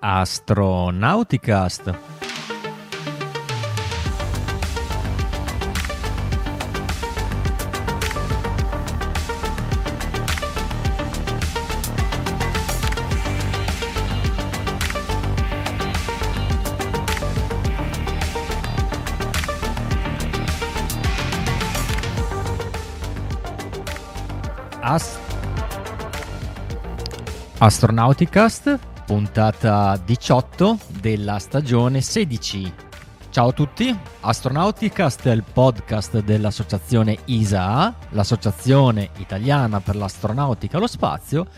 Astronauticast. Ast- Astronauticast, puntata 18 della stagione 16. Ciao a tutti, Astronauticast è il podcast dell'associazione ISA, l'associazione italiana per l'astronautica e lo spazio,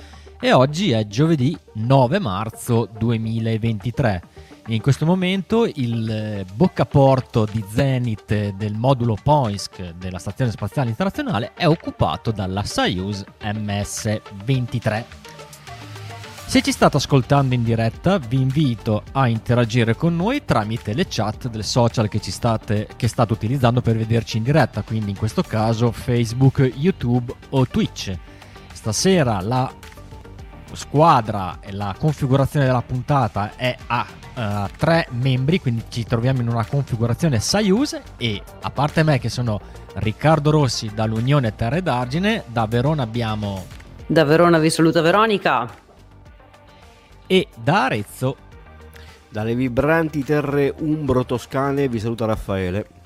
e oggi è giovedì 9 marzo 2023. In questo momento il eh, boccaporto di Zenith del modulo Poinsk della Stazione Spaziale Internazionale è occupato dalla Soyuz MS-23. Se ci state ascoltando in diretta, vi invito a interagire con noi tramite le chat del social che, state, che state utilizzando per vederci in diretta, quindi in questo caso Facebook, YouTube o Twitch. Stasera la squadra e la configurazione della puntata è a uh, tre membri, quindi ci troviamo in una configurazione Soyuz e a parte me che sono Riccardo Rossi dall'Unione Terre d'Argine, da Verona abbiamo... Da Verona vi saluta Veronica. E da Arezzo... Dalle vibranti terre umbro-toscane vi saluta Raffaele.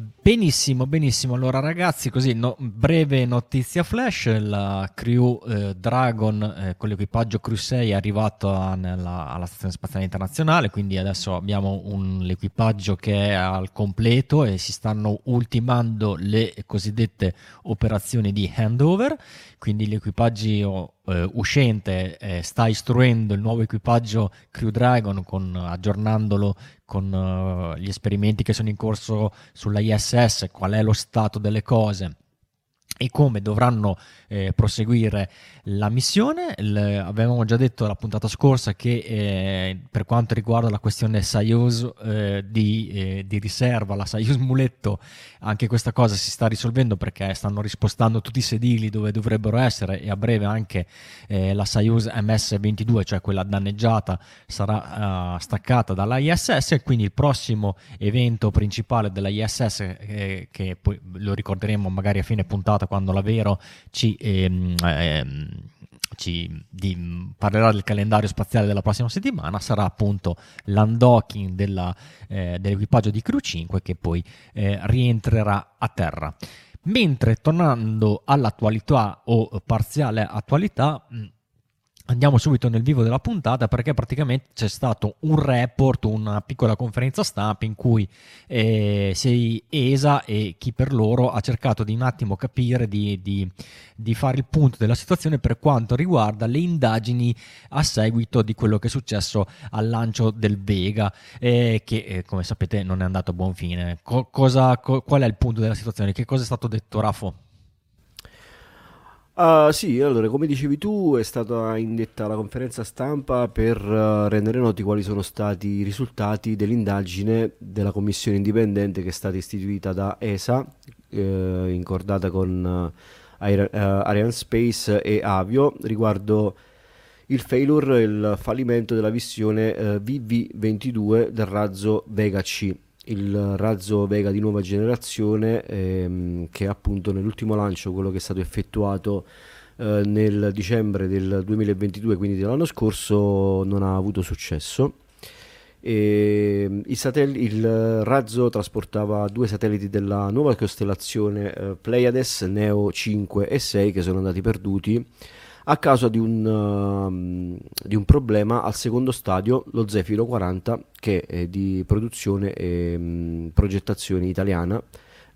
Benissimo, benissimo. Allora, ragazzi, così no, breve notizia flash: la crew eh, Dragon eh, con l'equipaggio Crew 6 è arrivato nella, alla Stazione Spaziale Internazionale. Quindi adesso abbiamo un, l'equipaggio che è al completo e si stanno ultimando le cosiddette operazioni di handover. Quindi l'equipaggio eh, uscente eh, sta istruendo il nuovo equipaggio Crew Dragon con, aggiornandolo con uh, gli esperimenti che sono in corso sulla ISS, qual è lo stato delle cose e come dovranno eh, proseguire la missione. Le, avevamo già detto la puntata scorsa che eh, per quanto riguarda la questione Soyuz eh, di, eh, di, riserva, la Soyuz Muletto, anche questa cosa si sta risolvendo perché stanno rispostando tutti i sedili dove dovrebbero essere e a breve anche eh, la Soyuz MS-22, cioè quella danneggiata, sarà uh, staccata dalla ISS e quindi il prossimo evento principale della ISS, eh, che poi lo ricorderemo magari a fine puntata quando la Vero ci, ehm, ehm, ci di, parlerà del calendario spaziale della prossima settimana, sarà appunto l'undocking della, eh, dell'equipaggio di Crew 5 che poi eh, rientrerà a terra. Mentre tornando all'attualità o parziale attualità, Andiamo subito nel vivo della puntata perché praticamente c'è stato un report, una piccola conferenza stampa in cui eh, sei ESA e chi per loro ha cercato di un attimo capire, di, di, di, fare il punto della situazione per quanto riguarda le indagini a seguito di quello che è successo al lancio del Vega, eh, che eh, come sapete non è andato a buon fine. Co- cosa, co- qual è il punto della situazione? Che cosa è stato detto, Rafo? Uh, sì, allora, come dicevi tu, è stata indetta la conferenza stampa per uh, rendere noti quali sono stati i risultati dell'indagine della commissione indipendente che è stata istituita da ESA, eh, incordata con uh, Ariane Space e Avio, riguardo il failure, il fallimento della missione VV22 del razzo Vega C il razzo Vega di nuova generazione ehm, che appunto nell'ultimo lancio, quello che è stato effettuato eh, nel dicembre del 2022, quindi dell'anno scorso, non ha avuto successo. E, ehm, il, satell- il, razzo trasportava due satelliti della nuova costellazione eh, Pleiades Neo 5 e 6 che sono andati perduti a causa di un, uh, di un, problema al secondo stadio, lo Zefiro 40, che è di produzione e um, progettazione italiana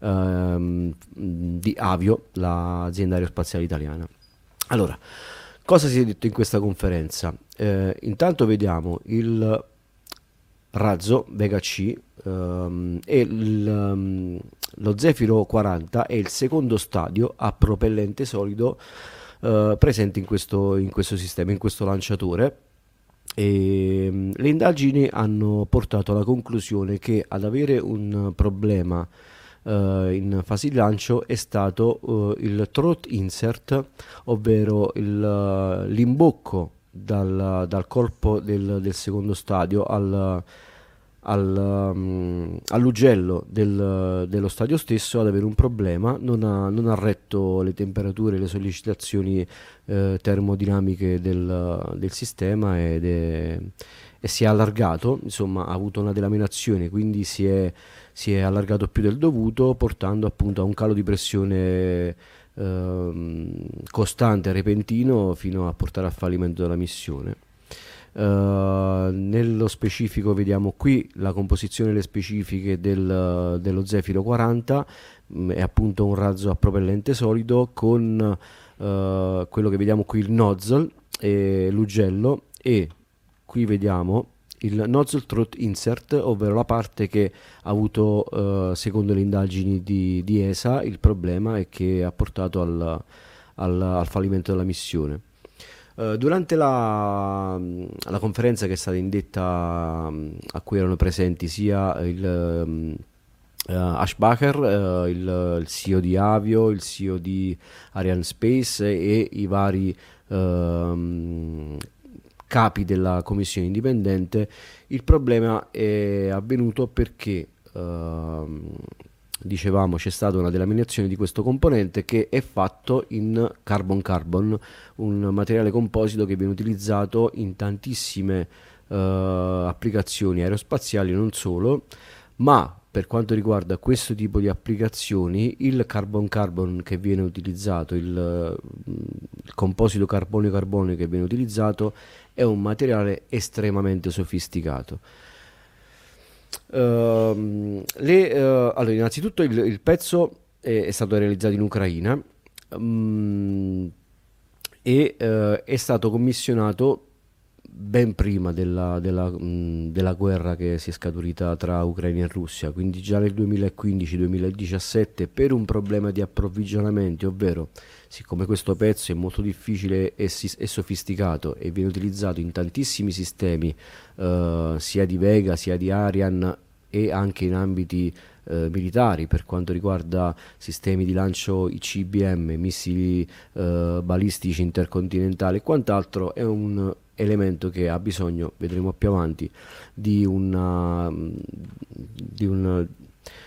um, di Avio, l'azienda aerospaziale italiana. Allora, cosa si è detto in questa conferenza? Eh, intanto vediamo il razzo Vega C um, e il, lo Zefiro 40 è il secondo stadio a propellente solido eh, presenti in questo, in questo sistema, in questo lanciatore. E, um, le indagini hanno portato alla conclusione che ad avere un problema uh, in fase di lancio è stato uh, il throat insert, ovvero il, uh, l'imbocco dal, dal colpo del, del, secondo stadio al, al, um, all'ugello del, dello stadio stesso ad avere un problema, non ha, non ha retto le temperature, le sollecitazioni eh, termodinamiche del, del sistema ed è, e si è allargato, insomma ha avuto una delaminazione, quindi si è, si è allargato più del dovuto, portando appunto a un calo di pressione Ehm, costante repentino fino a portare al fallimento della missione. Uh, nello specifico vediamo qui la composizione delle specifiche del, dello Zefiro 40 mh, mm, è appunto un razzo a propellente solido con uh, quello che vediamo qui il nozzle e l'ugello e qui vediamo il nozzle throat insert, ovvero la parte che ha avuto, eh, secondo le indagini di, di, ESA, il problema e che ha portato al, al, al fallimento della missione. Uh, durante la, la, conferenza che è stata indetta um, a cui erano presenti sia il uh, Ashbacher, uh, il, il, CEO di Avio, il CEO di Ariane Space e i vari um, capi della commissione indipendente, il problema è avvenuto perché ehm, dicevamo c'è stata una delaminazione di questo componente che è fatto in carbon carbon, un materiale composito che viene utilizzato in tantissime eh, applicazioni aerospaziali non solo, ma per quanto riguarda questo tipo di applicazioni, il carbon carbon che viene utilizzato, il, il composito carbonio-carbonio che viene utilizzato è un materiale estremamente sofisticato. Uh, le, uh, allora, innanzitutto il, il pezzo è, è, stato realizzato in Ucraina um, e uh, è stato commissionato ben prima della, della, mh, della, guerra che si è scaturita tra Ucraina e Russia, quindi già nel 2015-2017 per un problema di approvvigionamento, ovvero siccome questo pezzo è molto difficile e, e sofisticato e viene utilizzato in tantissimi sistemi uh, sia di Vega sia di Ariane e anche in ambiti eh, militari per quanto riguarda sistemi di lancio ICBM, missili eh, balistici intercontinentali e quant'altro, è un elemento che ha bisogno, vedremo più avanti, di una, di un,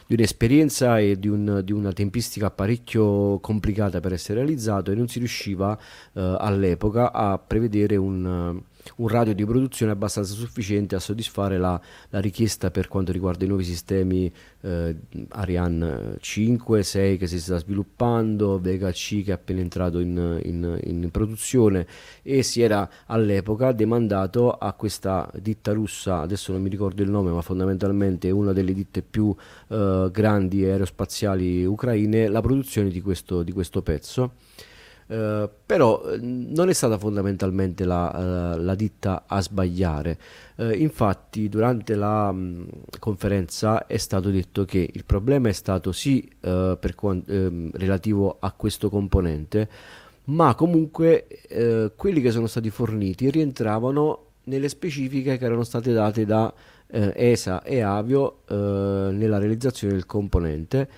di un'esperienza e di, un, di, una tempistica parecchio complicata per essere realizzato e non si riusciva eh, all'epoca a prevedere un un radio di produzione abbastanza sufficiente a soddisfare la, la richiesta per quanto riguarda i nuovi sistemi eh, Ariane 5, 6 che si sta sviluppando, Vega C che è appena entrato in, in, in produzione e si era all'epoca demandato a questa ditta russa, adesso non mi ricordo il nome ma fondamentalmente è una delle ditte più eh, grandi aerospaziali ucraine, la produzione di questo, di questo pezzo. Uh, però eh, non è stata fondamentalmente la, uh, la ditta a sbagliare. Uh, infatti, durante la mh, conferenza è stato detto che il problema è stato sì per quant- ehm, relativo a questo componente, ma comunque quelli che sono stati forniti rientravano nelle specifiche che erano state date da ESA e Avio nella realizzazione del componente.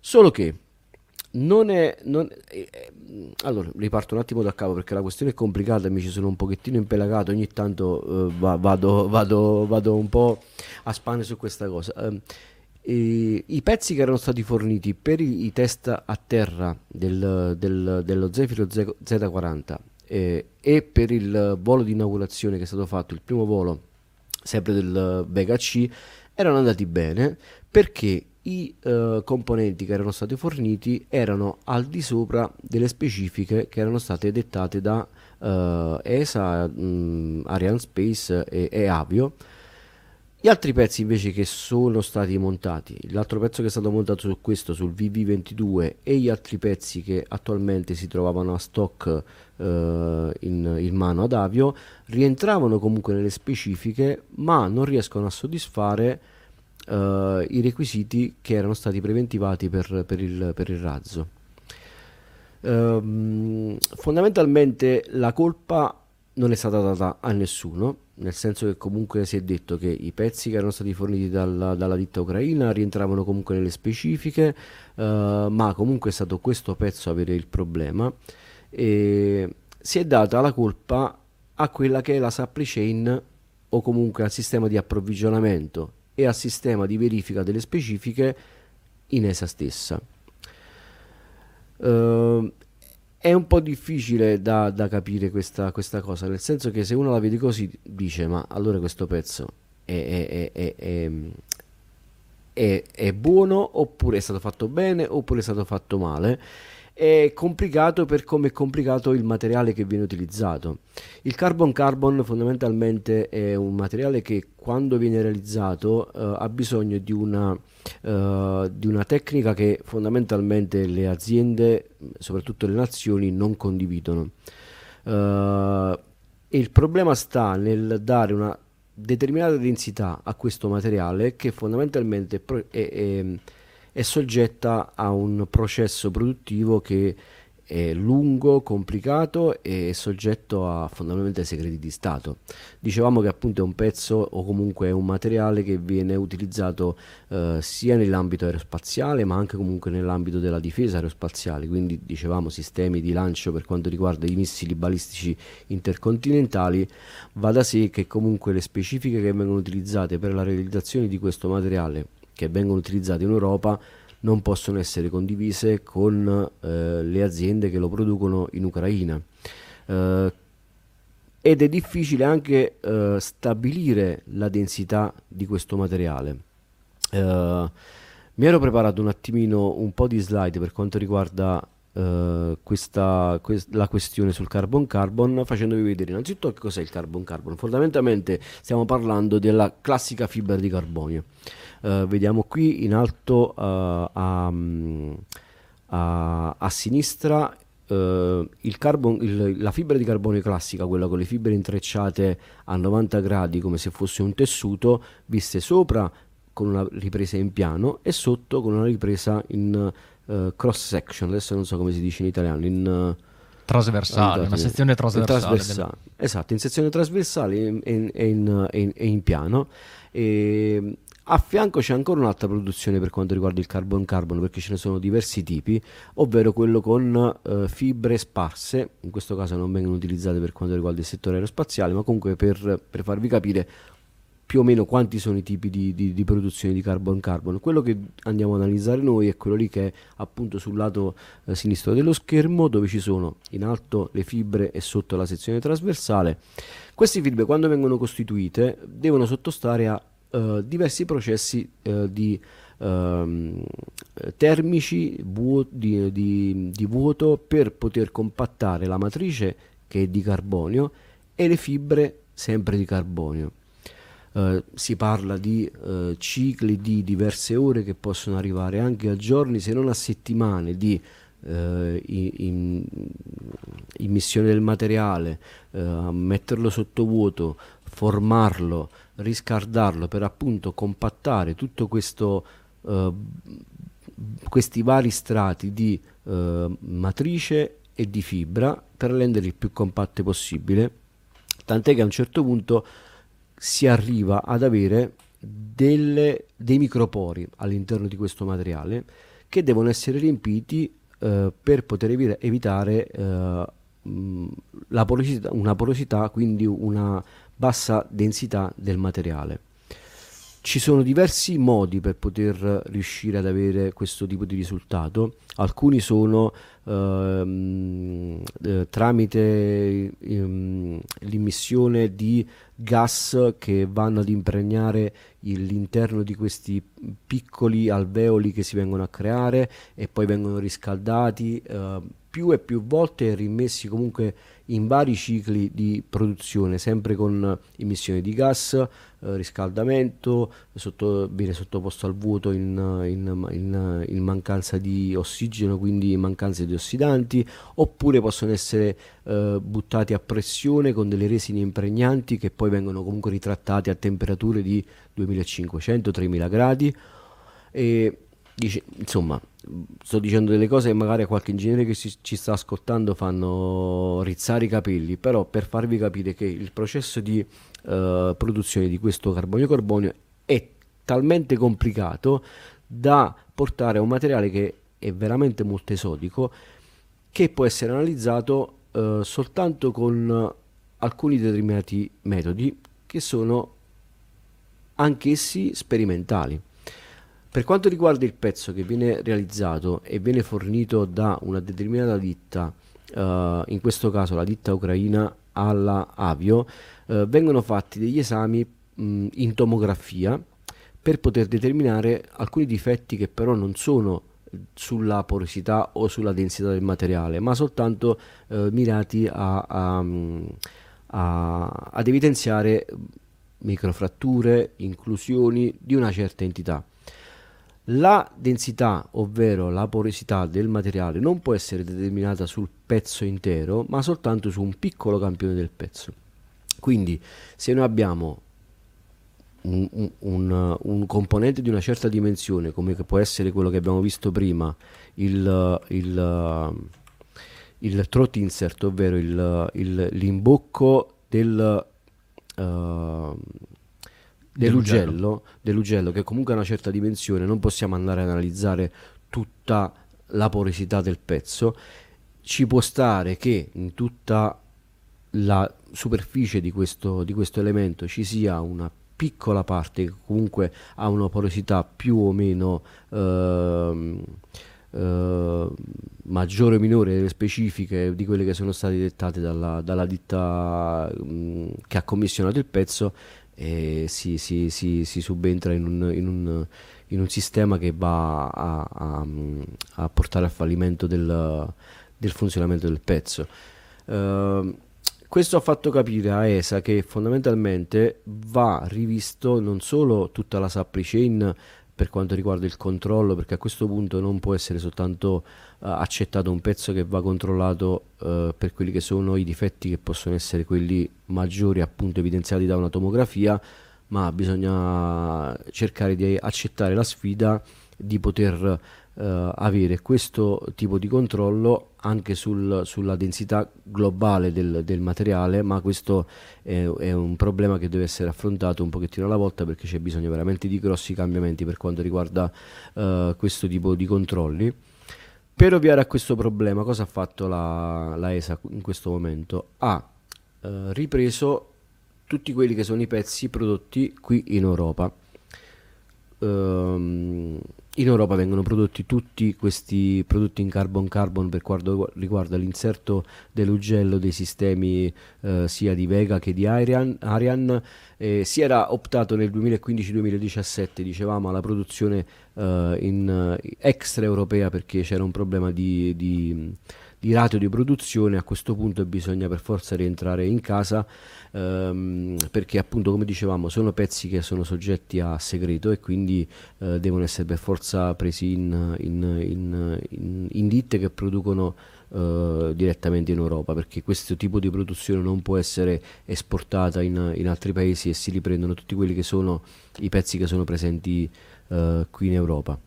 Solo che non è, non, eh, eh, allora riparto un attimo da capo perché la questione è complicata mi ci sono un pochettino impelagato ogni tanto eh, vado, vado, vado, un po' a spanne su questa cosa. Eh, i, pezzi che erano stati forniti per i, i test a terra del, del, dello Zefiro Z, Z40 eh, e per il volo di inaugurazione che è stato fatto il primo volo sempre del Vega C erano andati bene perché i uh, componenti che erano stati forniti erano al di sopra delle specifiche che erano state dettate da uh, ESA, um, Ariane Space e, e, Avio. Gli altri pezzi invece che sono stati montati, l'altro pezzo che è stato montato su questo, sul VV22 e gli altri pezzi che attualmente si trovavano a stock uh, in, in mano ad Avio, rientravano comunque nelle specifiche ma non riescono a soddisfare uh, i requisiti che erano stati preventivati per, per, il, per il, razzo. Um, fondamentalmente la colpa non è stata data a nessuno, nel senso che comunque si è detto che i pezzi che erano stati forniti dalla, dalla ditta ucraina rientravano comunque nelle specifiche, uh, ma comunque è stato questo pezzo a avere il problema e si è data la colpa a quella che è la supply chain o comunque al sistema di approvvigionamento e al sistema di verifica delle specifiche in essa stessa. Uh, è un po' difficile da, da capire questa, questa, cosa, nel senso che se uno la vede così dice ma allora questo pezzo è, è, è, è buono oppure è stato fatto bene oppure è stato fatto male è complicato per come è complicato il materiale che viene utilizzato. Il carbon carbon fondamentalmente è un materiale che quando viene realizzato uh, ha bisogno di una, uh, di una, tecnica che fondamentalmente le aziende, soprattutto le nazioni, non condividono. Uh, il problema sta nel dare una determinata densità a questo materiale che fondamentalmente è, è, è è soggetta a un processo produttivo che è lungo, complicato e è soggetto a fondamentalmente segreti di Stato. Dicevamo che appunto è un pezzo o comunque è un materiale che viene utilizzato eh, sia nell'ambito aerospaziale ma anche comunque nell'ambito della difesa aerospaziale, quindi dicevamo sistemi di lancio per quanto riguarda i missili balistici intercontinentali, va da sé che comunque le specifiche che vengono utilizzate per la realizzazione di questo materiale che vengono utilizzate in Europa non possono essere condivise con eh, le aziende che lo producono in Ucraina. Eh, ed è difficile anche eh, stabilire la densità di questo materiale. Eh, mi ero preparato un attimino un po' di slide per quanto riguarda Uh, questa, quest- la questione sul carbon carbon facendovi vedere innanzitutto che cos'è il carbon carbon. Fondamentalmente stiamo parlando della classica fibra di carbonio. Uh, vediamo qui in alto uh, a, a, a, sinistra uh, il carbon, il, la fibra di carbonio classica, quella con le fibre intrecciate a 90 gradi come se fosse un tessuto, viste sopra con una ripresa in piano e sotto con una ripresa in cross section, adesso non so come si dice in italiano, in trasversale, una sezione trasversale. trasversale. Esatto, in sezione trasversale e in, in, in, in, piano. E a fianco c'è ancora un'altra produzione per quanto riguarda il carbon carbon, perché ce ne sono diversi tipi, ovvero quello con eh, fibre sparse, in questo caso non vengono utilizzate per quanto riguarda il settore aerospaziale, ma comunque per, per farvi capire più o meno quanti sono i tipi di, di, di, produzione di carbon carbon. Quello che andiamo ad analizzare noi è quello lì che è appunto sul lato eh, sinistro dello schermo, dove ci sono in alto le fibre e sotto la sezione trasversale. Queste fibre quando vengono costituite devono sottostare a uh, diversi processi uh, di uh, termici di, di, di, vuoto per poter compattare la matrice che è di carbonio e le fibre sempre di carbonio. Uh, si parla di uh, cicli di diverse ore che possono arrivare anche a giorni, se non a settimane, di uh, immissione del materiale, metterlo sotto vuoto, formarlo, riscardarlo per appunto compattare tutto questo questi vari strati di uh, matrice e di fibra per renderli il più compatte possibile. Tant'è che a un certo punto si arriva ad avere delle, dei micropori all'interno di questo materiale che devono essere riempiti uh, per poter evi- evitare porosità, una porosità, quindi una bassa densità del materiale. Ci sono diversi modi per poter riuscire ad avere questo tipo di risultato, alcuni sono eh, tramite ehm, l'immissione di gas che vanno ad impregnare l'interno di questi piccoli alveoli che si vengono a creare e poi vengono riscaldati eh, più e più volte e rimessi comunque in vari cicli di produzione, sempre con emissione di gas, eh, riscaldamento, sotto, viene sottoposto al vuoto in, in, in, in, mancanza di ossigeno, quindi in mancanza di ossidanti, oppure possono essere eh, buttati a pressione con delle resine impregnanti che poi vengono comunque ritrattate a temperature di 2500-3000 gradi. E dice, insomma, sto dicendo delle cose che magari a qualche ingegnere che ci, ci sta ascoltando fanno rizzare i capelli, però per farvi capire che il processo di uh, produzione di questo carbonio-carbonio è talmente complicato da portare a un materiale che è veramente molto esotico che può essere analizzato uh, soltanto con alcuni determinati metodi che sono anch'essi sperimentali. Per quanto riguarda il pezzo che viene realizzato e viene fornito da una determinata ditta, uh, in questo caso la ditta ucraina alla Avio, uh, vengono fatti degli esami mh, in tomografia per poter determinare alcuni difetti che però non sono sulla porosità o sulla densità del materiale, ma soltanto uh, mirati a, a, a, ad evidenziare microfratture, inclusioni di una certa entità. La densità, ovvero la porosità del materiale, non può essere determinata sul pezzo intero, ma soltanto su un piccolo campione del pezzo. Quindi, se noi abbiamo un, un, un, componente di una certa dimensione, come può essere quello che abbiamo visto prima, il, il, il throat insert, ovvero il, l'imbocco del, uh, dell'ugello, dell'ugello, che comunque ha una certa dimensione, non possiamo andare ad analizzare tutta la porosità del pezzo, ci può stare che in tutta la superficie di questo, di questo elemento ci sia una piccola parte che comunque ha una porosità più o meno eh, eh, maggiore o minore delle specifiche di quelle che sono state dettate dalla, dalla ditta mh, mm, che ha commissionato il pezzo e si, si, si, si subentra in un, in, un, in un, sistema che va a, a, a portare al fallimento del, del, funzionamento del pezzo. Uh, questo ha fatto capire a ESA che fondamentalmente va rivisto non solo tutta la supply chain per quanto riguarda il controllo, perché a questo punto non può essere soltanto uh, accettato un pezzo che va controllato uh, per quelli che sono i difetti che possono essere quelli maggiori appunto evidenziati da una tomografia, ma bisogna cercare di accettare la sfida di poter uh, avere questo tipo di controllo anche sul, sulla densità globale del, del, materiale, ma questo è, è, un problema che deve essere affrontato un pochettino alla volta perché c'è bisogno veramente di grossi cambiamenti per quanto riguarda uh, questo tipo di controlli. Per ovviare a questo problema, cosa ha fatto la, la ESA in questo momento? Ha uh, ripreso tutti quelli che sono i pezzi prodotti qui in Europa. Um, in Europa vengono prodotti tutti questi prodotti in carbon carbon per quanto riguarda l'inserto dell'ugello dei sistemi eh, sia di Vega che di. Ariane eh, si era optato nel 2015-2017, dicevamo, alla produzione eh, in, eh, extraeuropea perché c'era un problema di, di di ratio di produzione, a questo punto bisogna per forza rientrare in casa ehm, perché appunto come dicevamo sono pezzi che sono soggetti a segreto e quindi eh, devono essere per forza presi in, in, in, in ditte che producono Uh, direttamente in Europa perché questo tipo di produzione non può essere esportata in, in, altri paesi e si riprendono tutti quelli che sono i pezzi che sono presenti uh, qui in Europa.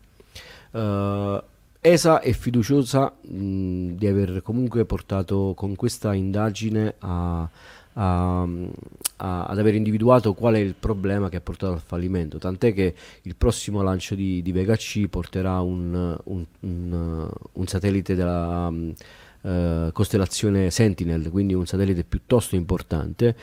Uh, ESA è fiduciosa mh, di aver comunque portato con questa indagine a, a, a, ad aver individuato qual è il problema che ha portato al fallimento, tant'è che il prossimo lancio di, di Vega C porterà un, un, un, un satellite della uh, costellazione Sentinel, quindi un satellite piuttosto importante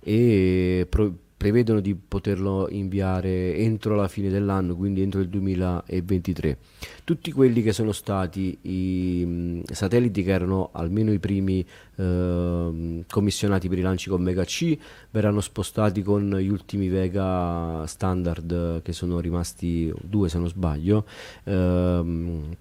e pro- prevedono di poterlo inviare entro la fine dell'anno, quindi entro il 2023. Tutti quelli che sono stati i mh, satelliti che erano almeno i primi eh, commissionati per i lanci con Vega C verranno spostati con gli ultimi Vega standard che sono rimasti due se non sbaglio. Ehm,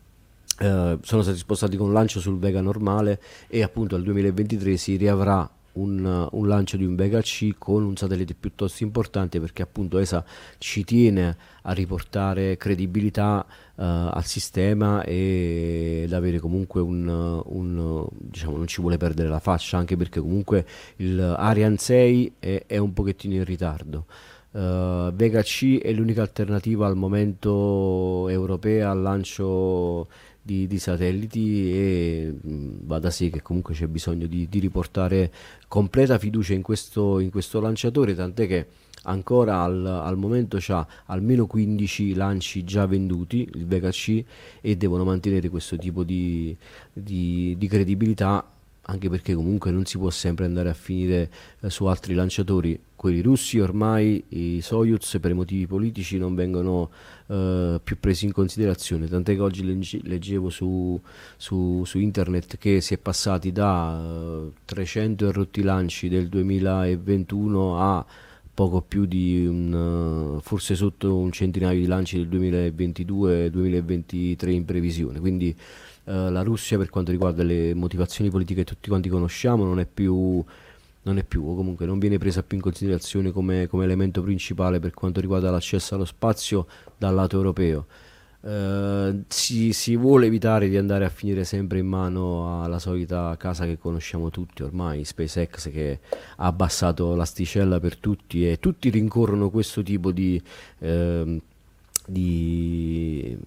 eh, sono stati spostati con lancio sul Vega normale e appunto al 2023 si riavrà un, un, lancio di un Vega C con un satellite piuttosto importante perché appunto ESA ci tiene a riportare credibilità uh, al sistema e ad avere comunque un, un, diciamo non ci vuole perdere la faccia anche perché comunque il Ariane 6 è, è un pochettino in ritardo. Uh, Vega C è l'unica alternativa al momento europea al lancio di, di satelliti e va da sé che comunque c'è bisogno di, di riportare completa fiducia in questo, in questo lanciatore, tant'è che ancora al, al momento ha almeno 15 lanci già venduti, il Vega C, e devono mantenere questo tipo di, di, di credibilità anche perché comunque non si può sempre andare a finire eh, su altri lanciatori. Quelli russi ormai, i Soyuz per motivi politici non vengono eh, più presi in considerazione, tant'è che oggi leggevo su, su, su internet che si è passati da eh, 300 errotti lanci del 2021 a poco più di un, uh, forse sotto un centinaio di lanci del 2022-2023 in previsione. Quindi uh, la Russia per quanto riguarda le motivazioni politiche che tutti quanti conosciamo non è più, non è più o comunque non viene presa più in considerazione come, come elemento principale per quanto riguarda l'accesso allo spazio dal lato europeo. Uh, si, si, vuole evitare di andare a finire sempre in mano alla solita casa che conosciamo tutti ormai, SpaceX che ha abbassato l'asticella per tutti e tutti rincorrono questo tipo di, uh, di,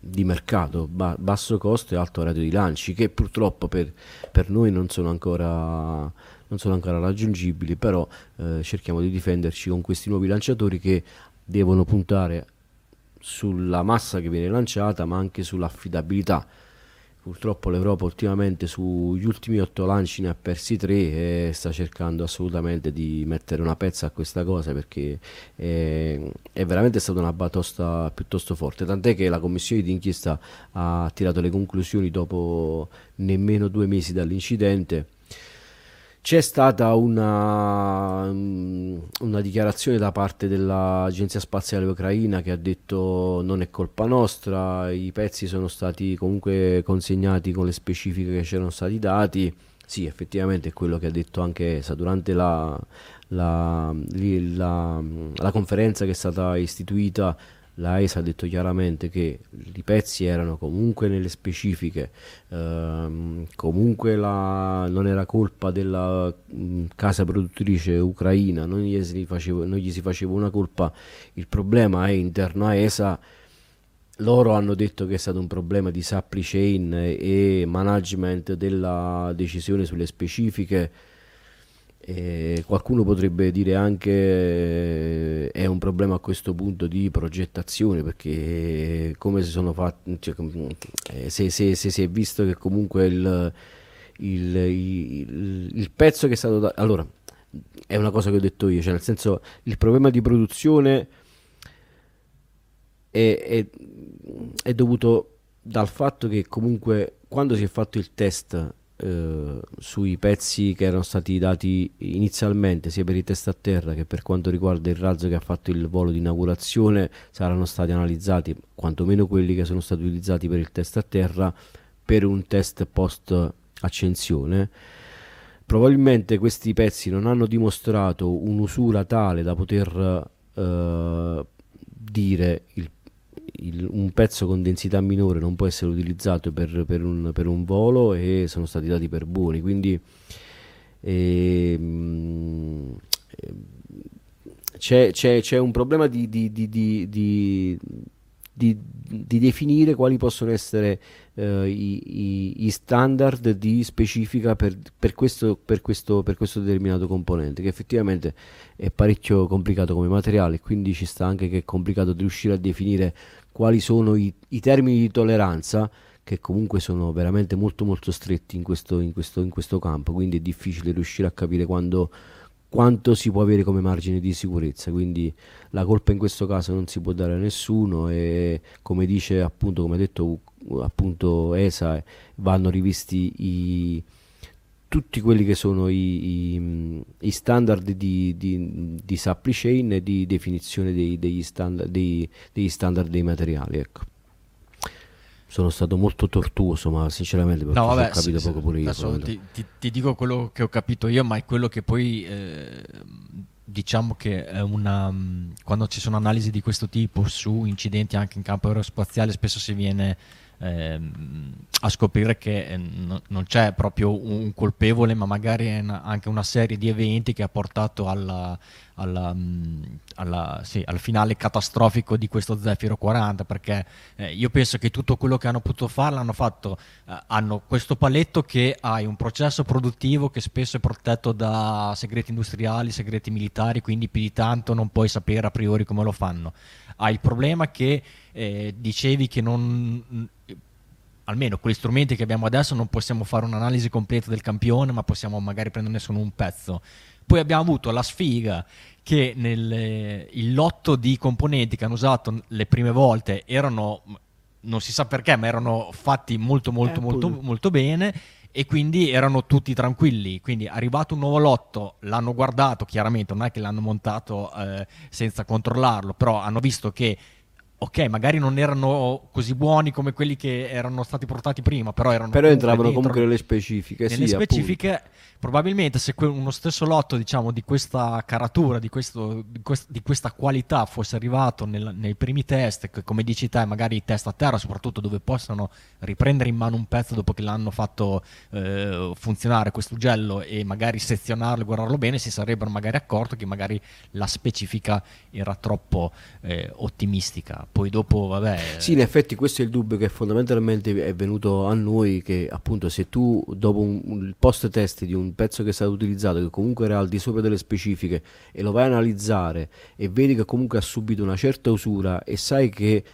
di mercato, ba- basso costo e alto radio di lanci, che purtroppo per, per noi non sono ancora non sono ancora raggiungibili, però eh, cerchiamo di difenderci con questi nuovi lanciatori che devono puntare sulla massa che viene lanciata ma anche sull'affidabilità. Purtroppo l'Europa ultimamente sugli ultimi otto lanci ne ha persi tre e sta cercando assolutamente di mettere una pezza a questa cosa perché è, è veramente stata una batosta piuttosto forte. Tant'è che la commissione di inchiesta ha tirato le conclusioni dopo nemmeno due mesi dall'incidente c'è stata una, mm, una, dichiarazione da parte dell'Agenzia Spaziale Ucraina che ha detto non è colpa nostra, i pezzi sono stati comunque consegnati con le specifiche che c'erano stati dati. Sì, effettivamente è quello che ha detto anche ESA durante la, la, la, la conferenza che è stata istituita la ESA ha detto chiaramente che i pezzi erano comunque nelle specifiche, ehm, comunque la, non era colpa della mh, mm, casa produttrice ucraina, non gli, facevo, non gli, si faceva una colpa, il problema è interno a ESA. Loro hanno detto che è stato un problema di supply chain e management della decisione sulle specifiche e qualcuno potrebbe dire anche eh, è un problema a questo punto di progettazione perché come si sono fatti cioè, eh, se, se, se, si è visto che comunque il, il, il, il pezzo che è stato dato allora è una cosa che ho detto io cioè nel senso il problema di produzione è, è, è dovuto dal fatto che comunque quando si è fatto il test eh, sui pezzi che erano stati dati inizialmente sia per il test a terra che per quanto riguarda il razzo che ha fatto il volo di inaugurazione saranno stati analizzati quantomeno quelli che sono stati utilizzati per il test a terra per un test post accensione probabilmente questi pezzi non hanno dimostrato un'usura tale da poter eh, dire il il, un pezzo con densità minore non può essere utilizzato per, per, un, per un, volo e sono stati dati per buoni. Quindi ehm, c'è, c'è, c'è, un problema di, di, di, di definire quali possono essere eh, i, i, standard di specifica per, per, questo, per, questo, per, questo, determinato componente, che effettivamente è parecchio complicato come materiale, quindi ci sta anche che è complicato di riuscire a definire quali sono i, i termini di tolleranza che comunque sono veramente molto molto stretti in questo, in questo, in questo campo, quindi è difficile riuscire a capire quando, quanto si può avere come margine di sicurezza, quindi la colpa in questo caso non si può dare a nessuno e come dice appunto, come ha detto appunto ESA, vanno rivisti i, tutti quelli che sono i, i, i standard di, di, di, supply chain e di definizione dei, degli, standard, dei, degli, standard, dei materiali. Ecco. Sono stato molto tortuoso, ma sinceramente no, vabbè, ho capito sì, poco pure io. Ti, ti, ti, dico quello che ho capito io, ma è quello che poi eh, diciamo che una, quando ci sono analisi di questo tipo su incidenti anche in campo aerospaziale spesso si viene ehm, a scoprire che eh, no, non c'è proprio un colpevole, ma magari una, anche una serie di eventi che ha portato alla, alla, mm, alla, sì, al finale catastrofico di questo Zefiro 40 perché eh, io penso che tutto quello che hanno potuto fare l'hanno fatto eh, hanno questo paletto che hai un processo produttivo che spesso è protetto da segreti industriali segreti militari quindi più di tanto non puoi sapere a priori come lo fanno. Hai il problema che eh, dicevi che non almeno con gli strumenti che abbiamo adesso non possiamo fare un'analisi completa del campione, ma possiamo magari prenderne solo un pezzo. Poi abbiamo avuto la sfiga che nel, il lotto di componenti che hanno usato le prime volte erano, non si sa perché, ma erano fatti molto molto eh, molto, molto bene e quindi erano tutti tranquilli. Quindi arrivato un nuovo lotto, l'hanno guardato chiaramente, non è che l'hanno montato eh, senza controllarlo, però hanno visto che ok, magari non erano così buoni come quelli che erano stati portati prima, però erano Però entravano comunque nelle specifiche, nelle sì, specifiche appunto. probabilmente se uno stesso lotto, diciamo, di questa caratura, di, questo, di, quest, di questa qualità fosse arrivato nel, nei primi test, che, come dici te, magari test a terra, soprattutto dove possano riprendere in mano un pezzo dopo che l'hanno fatto eh, funzionare questo ugello e magari sezionarlo e guardarlo bene, si sarebbero magari accorti che magari la specifica era troppo eh, ottimistica poi dopo vabbè. Sì in effetti questo è il dubbio che fondamentalmente è venuto a noi che appunto se tu dopo un, un post test di un pezzo che è stato utilizzato che comunque era al di sopra delle specifiche e lo vai a analizzare e vedi che comunque ha subito una certa usura e sai che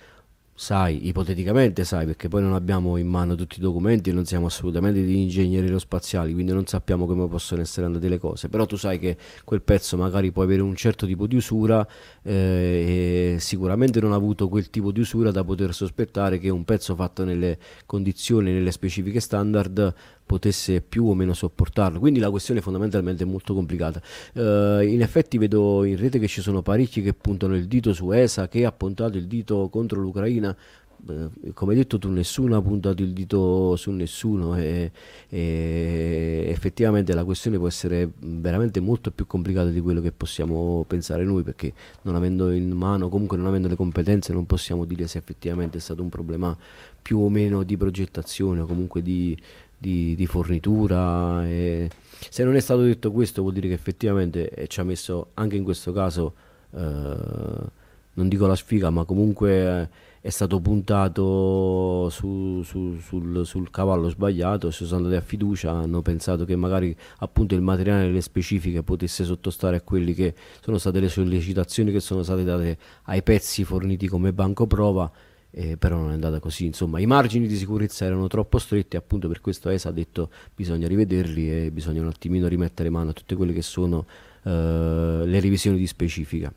sai, ipoteticamente sai, perché poi non abbiamo in mano tutti i documenti, non siamo assolutamente di ingegneri aerospaziali, quindi non sappiamo come possono essere andate le cose, però tu sai che quel pezzo magari può avere un certo tipo di usura eh, e sicuramente non ha avuto quel tipo di usura da poter sospettare che un pezzo fatto nelle condizioni, nelle specifiche standard potesse più o meno sopportarlo. Quindi la questione fondamentalmente è molto complicata. Uh, in effetti vedo in rete che ci sono parecchi che puntano il dito su ESA, che ha puntato il dito contro l'Ucraina. Uh, come hai detto tu, nessuno ha puntato il dito su nessuno e, e, effettivamente la questione può essere veramente molto più complicata di quello che possiamo pensare noi perché non avendo in mano, comunque non avendo le competenze non possiamo dire se effettivamente è stato un problema più o meno di progettazione o comunque di, di, di fornitura. E se non è stato detto questo vuol dire che effettivamente eh, ci ha messo anche in questo caso, eh, non dico la sfiga, ma comunque... Eh, è stato puntato su, su, sul, sul, cavallo sbagliato, si sono andati a fiducia, hanno pensato che magari appunto il materiale le specifiche potesse sottostare a quelli che sono state le sollecitazioni che sono state date ai pezzi forniti come banco prova eh, però non è andata così. Insomma, i margini di sicurezza erano troppo stretti, appunto per questo ESA ha detto bisogna rivederli e bisogna un attimino rimettere mano a tutte quelle che sono eh, le revisioni di specifica.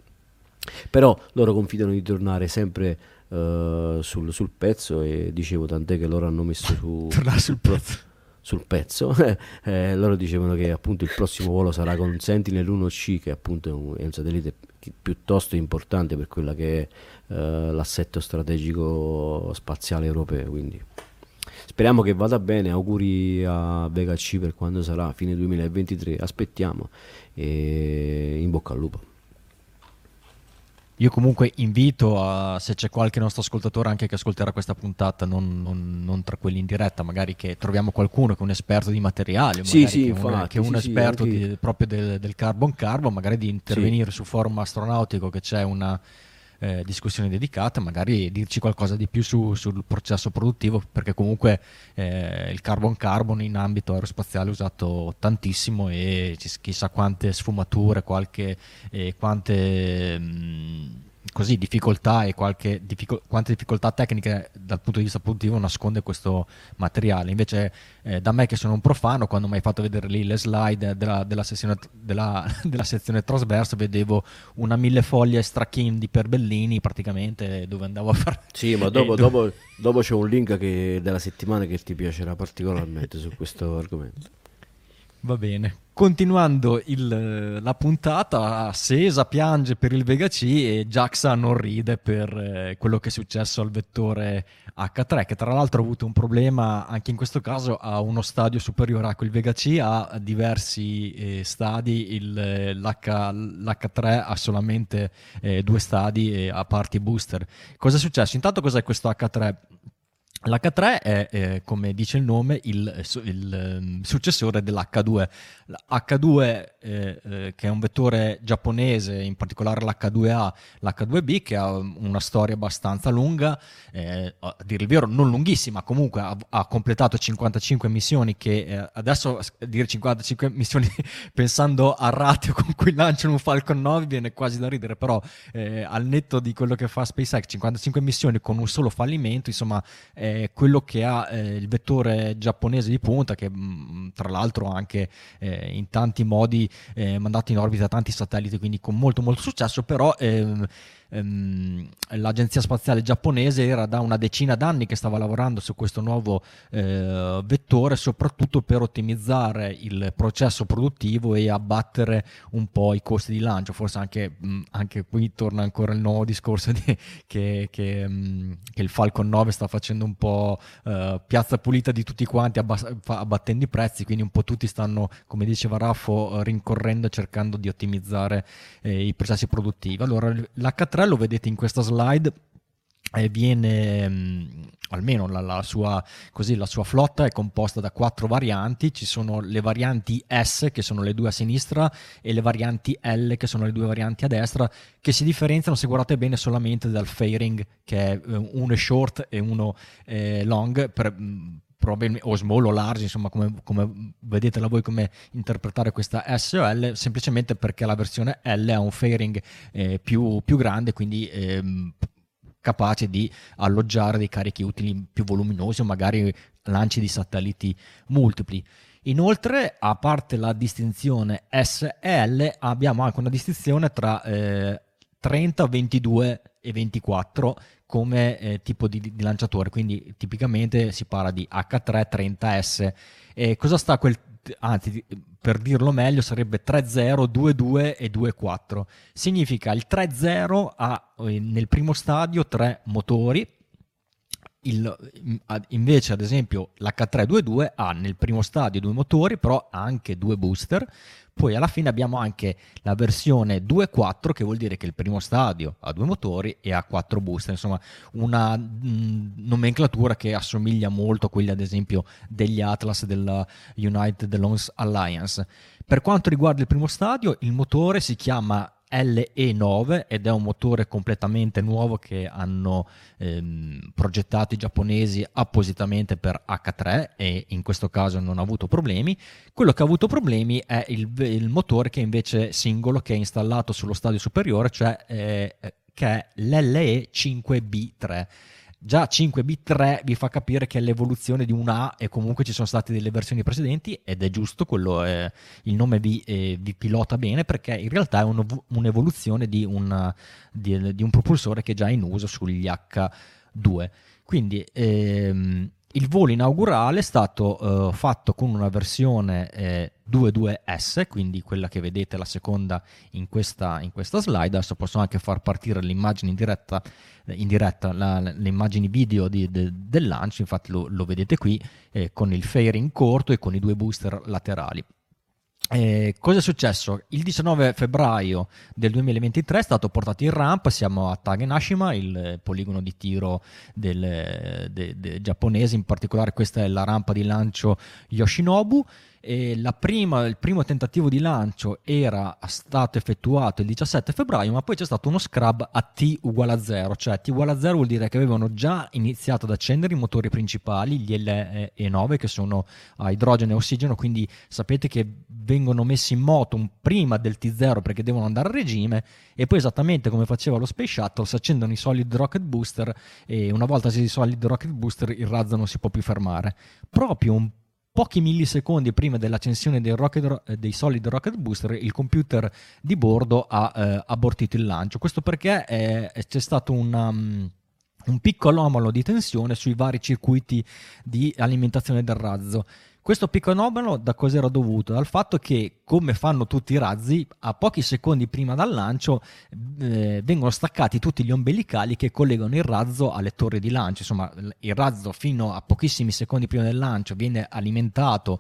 Però loro confidano di tornare sempre uh, sul, sul, pezzo e dicevo tant'è che loro hanno messo su, tornare sul pezzo sul pezzo. eh, loro dicevano che appunto il prossimo volo sarà con Sentinel 1C, che appunto è un, è un satellite piuttosto importante per quella che è eh, l'assetto strategico spaziale europeo. Quindi speriamo che vada bene. Auguri a Vega C per quando sarà fine 2023. Aspettiamo e in bocca al lupo. Io comunque invito a, se c'è qualche nostro ascoltatore anche che ascolterà questa puntata, non, non, non tra quelli in diretta, magari che troviamo qualcuno che è un esperto di materiali, sì, sì, che, infatti, un, che è un sì, esperto sì, di, proprio del, del, carbon carbon, magari di intervenire sul forum astronautico che c'è una eh, discussione dedicata, magari dirci qualcosa di più su, sul processo produttivo, perché comunque eh, il carbon carbon in ambito aerospaziale è usato tantissimo e chissà quante sfumature, qualche, eh, quante... Mh, mm, così difficoltà e qualche difficol- quante difficoltà tecniche dal punto di vista produttivo nasconde questo materiale. Invece eh, da me che sono un profano, quando mi hai fatto vedere lì le slide della, della, sessione, della, della sezione trasversa, vedevo una mille foglie strachin di Perbellini praticamente dove andavo a fare... Sì, ma dopo, dopo, dopo c'è un link che, della settimana che ti piacerà particolarmente su questo argomento. Va bene. Continuando il, la puntata, Sesa piange per il Vega C e Jaxa non ride per eh, quello che è successo al vettore H3, che tra l'altro ha avuto un problema anche in questo caso a uno stadio superiore a quel Vega C, ha diversi eh, stadi, il, l'H, l'H3 ha solamente eh, due stadi a parti booster. Cosa è successo? Intanto cos'è questo H3? L'H3 è, eh, come dice il nome, il, il um, successore dell'H2. L'H2, eh, eh, che è un vettore giapponese, in particolare l'H2A, l'H2B, che ha una storia abbastanza lunga, eh, a dire il vero non lunghissima, comunque ha, ha completato 55 missioni che eh, adesso dire 55 missioni pensando al ratio con cui lanciano un Falcon 9 viene quasi da ridere, però eh, al netto di quello che fa SpaceX, 55 missioni con un solo fallimento, insomma... Eh, quello che ha eh, il vettore giapponese di punta, che mh, mm, tra l'altro ha anche eh, in tanti modi eh, mandato in orbita tanti satelliti, quindi con molto molto successo, però ehm, ehm, l'agenzia spaziale giapponese era da una decina d'anni che stava lavorando su questo nuovo eh, vettore, soprattutto per ottimizzare il processo produttivo e abbattere un po' i costi di lancio. Forse anche, mh, anche qui torna ancora il nuovo discorso di, che, che, mh, che, il Falcon 9 sta facendo un po' eh, piazza pulita di tutti quanti, abbass- abbattendo i prezzi, quindi un po' tutti stanno, come diceva Raffo, rincorrendo cercando di ottimizzare eh, i processi produttivi. Allora, l'H3 lo vedete in questa slide viene mm, almeno la, la, sua, così, la, sua, flotta è composta da quattro varianti, ci sono le varianti S che sono le due a sinistra e le varianti L che sono le due varianti a destra che si differenziano se guardate bene solamente dal fairing che è eh, uno short e uno eh, long per, mm, probabilmente o small o large, insomma come, come vedetela voi come interpretare questa S o L, semplicemente perché la versione L ha un fairing eh, più, più, grande, quindi ehm, capace di alloggiare dei carichi utili più voluminosi o magari lanci di satelliti multipli. Inoltre, a parte la distinzione S e L, abbiamo anche una distinzione tra eh, 30, 22 e 24 come eh, tipo di, di, lanciatore, quindi tipicamente si parla di H3 30S. E cosa sta quel anzi per dirlo meglio sarebbe 3-0, 2-2 e 2-4. Significa il 3-0 ha eh, nel primo stadio tre motori, il, invece ad esempio l'H322 ha nel primo stadio due motori, però ha anche due booster, poi alla fine abbiamo anche la versione 2.4 che vuol dire che il primo stadio ha due motori e ha quattro booster, insomma una mh, nomenclatura che assomiglia molto a quella ad esempio degli Atlas della United Launch Alliance. Per quanto riguarda il primo stadio, il motore si chiama LE9 ed è un motore completamente nuovo che hanno ehm, progettato i giapponesi appositamente per H3 e in questo caso non ha avuto problemi. Quello che ha avuto problemi è il, il motore che invece singolo che è installato sullo stadio superiore, cioè eh, che è l'LE 5B3 Già 5 bit 3 vi fa capire che è l'evoluzione di una A e comunque ci sono state delle versioni precedenti ed è giusto, quello è, il nome vi, eh, vi, pilota bene perché in realtà è un, un'evoluzione di, una, di, di, un propulsore che è già in uso sugli H2. Quindi ehm, il volo inaugurale è stato eh, fatto con una versione eh, 2.2S, quindi quella che vedete la seconda in questa, in questa slide. Adesso posso anche far partire l'immagine in diretta, eh, in diretta la, le immagini video di, de, del lancio, infatti lo, lo vedete qui, eh, con il fairing corto e con i due booster laterali. Eh, cosa è successo? Il 19 febbraio del 2023 è stato portato in rampa, siamo a Tagenashima, il poligono di tiro del, de, de, giapponese, in particolare questa è la rampa di lancio Yoshinobu prima, il primo tentativo di lancio era stato effettuato il 17 febbraio, ma poi c'è stato uno scrub a T uguale a 0, cioè T uguale a 0 vuol dire che avevano già iniziato ad accendere i motori principali, gli LE9 che sono a idrogeno e ossigeno, quindi sapete che vengono messi in moto prima del T0 perché devono andare a regime e poi esattamente come faceva lo Space Shuttle si accendono i solid rocket booster e una volta accesi i solid rocket booster il razzo non si può più fermare. Proprio un pochi millisecondi prima dell'accensione dei, rocket, eh, dei, solid rocket booster il computer di bordo ha eh, abortito il lancio. Questo perché è, c'è stato una, um, un piccolo anomalo di tensione sui vari circuiti di alimentazione del razzo questo piccolo fenomeno da cosa era dovuto? Dal fatto che, come fanno tutti i razzi, a pochi secondi prima dal lancio eh, vengono staccati tutti gli ombelicali che collegano il razzo alle torri di lancio. Insomma, il razzo fino a pochissimi secondi prima del lancio viene alimentato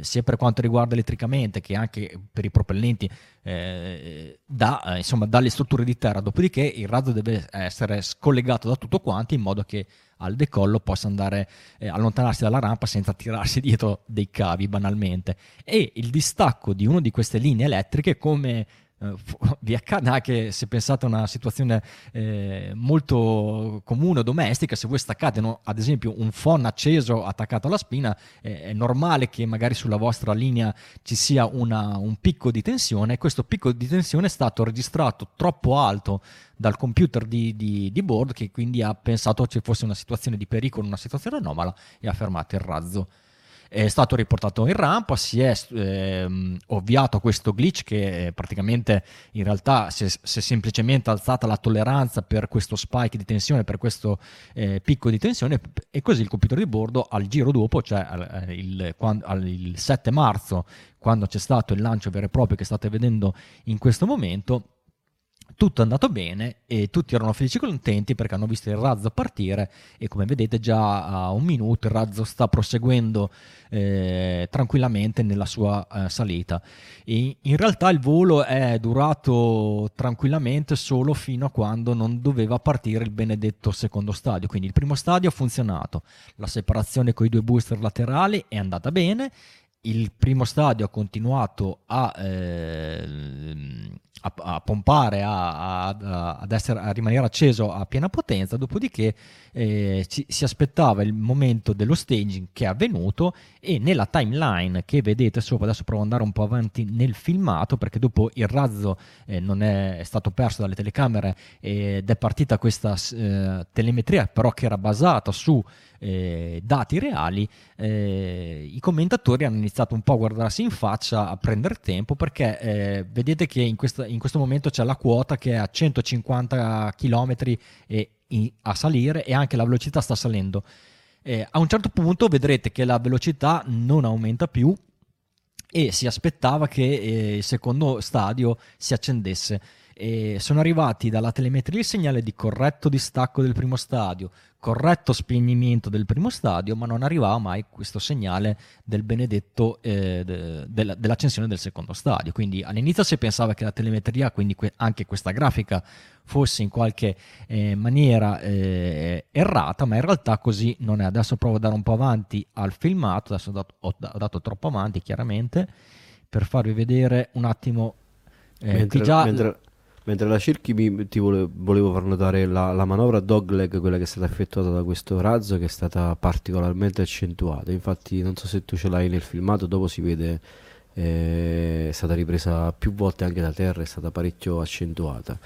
sia per quanto riguarda elettricamente che anche per i propellenti eh, da, eh, insomma, dalle strutture di terra. Dopodiché il razzo deve essere scollegato da tutto quanto in modo che al decollo possa andare eh, allontanarsi dalla rampa senza tirarsi dietro dei cavi banalmente. E il distacco di una di queste linee elettriche come vi accade anche se pensate a una situazione eh, molto comune o domestica, se voi staccate no, ad esempio un phon acceso attaccato alla spina, eh, è normale che magari sulla vostra linea ci sia una, un picco di tensione, questo picco di tensione è stato registrato troppo alto dal computer di, di, di board che quindi ha pensato ci fosse una situazione di pericolo, una situazione anomala e ha fermato il razzo è stato riportato in rampa, si è ehm, ovviato questo glitch che praticamente in realtà si è, si è, semplicemente alzata la tolleranza per questo spike di tensione, per questo eh, picco di tensione e così il computer di bordo al giro dopo, cioè eh, il, quando, il 7 marzo, quando c'è stato il lancio vero e proprio che state vedendo in questo momento, tutto è andato bene e tutti erano felici e contenti perché hanno visto il razzo partire e come vedete già a un minuto il razzo sta proseguendo eh, tranquillamente nella sua eh, salita. E in realtà il volo è durato tranquillamente solo fino a quando non doveva partire il benedetto secondo stadio. Quindi il primo stadio ha funzionato, la separazione con i due booster laterali è andata bene il primo stadio ha continuato a, eh, a, a pompare, a, ad essere, a rimanere acceso a piena potenza, dopodiché eh, ci, si aspettava il momento dello staging che è avvenuto e nella timeline che vedete sopra, adesso provo ad andare un po' avanti nel filmato perché dopo il razzo eh, non è, è, stato perso dalle telecamere ed è partita questa eh, telemetria però che era basata su eh, dati reali, eh, i commentatori hanno iniziato un po' a guardarsi in faccia, a prendere tempo, perché eh, vedete che in, questa, questo momento c'è la quota che è a 150 km e, in, a salire e anche la velocità sta salendo. Eh, a un certo punto vedrete che la velocità non aumenta più e si aspettava che eh, il secondo stadio si accendesse. E sono arrivati dalla telemetria il segnale di corretto distacco del primo stadio, corretto spegnimento del primo stadio, ma non arrivava mai questo segnale del benedetto eh, de, de, dell'accensione del secondo stadio. Quindi all'inizio si pensava che la telemetria, quindi que- anche questa grafica, fosse in qualche eh, maniera eh, errata, ma in realtà così non è. Adesso provo a dare un po' avanti al filmato, adesso ho dato, ho, dato troppo avanti chiaramente, per farvi vedere un attimo. Eh, mentre, già... mentre Mentre la cerchi mi, ti vole, volevo far notare la, la, manovra dogleg, quella che è stata effettuata da questo razzo, che è stata particolarmente accentuata. Infatti non so se tu ce l'hai nel filmato, dopo si vede eh, è stata ripresa più volte anche da terra, è stata parecchio accentuata.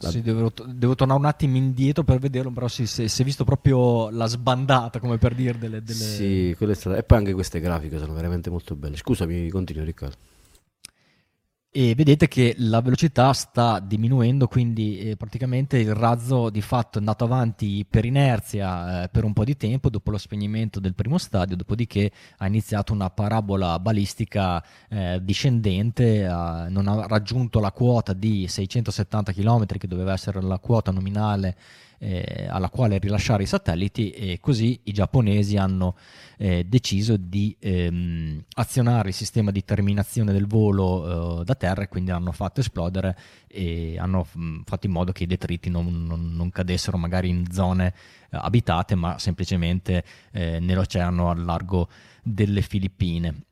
La... Sì, devo, devo, tornare un attimo indietro per vederlo, però si, si, si è visto proprio la sbandata, come per dire delle... delle... Sì, stata... e poi anche queste grafiche sono veramente molto belle. Scusami, continua Riccardo e vedete che la velocità sta diminuendo, quindi eh, praticamente il razzo di fatto è andato avanti per inerzia eh, per un po' di tempo dopo lo spegnimento del primo stadio, dopodiché ha iniziato una parabola balistica eh, discendente, non ha raggiunto la quota di 670 km che doveva essere la quota nominale eh, alla quale rilasciare i satelliti e così i giapponesi hanno eh, deciso di ehm, azionare il sistema di terminazione del volo eh, da terra e quindi hanno fatto esplodere e hanno mh, mm, fatto in modo che i detriti non, non, non cadessero magari in zone eh, abitate ma semplicemente eh, nell'oceano al largo delle Filippine.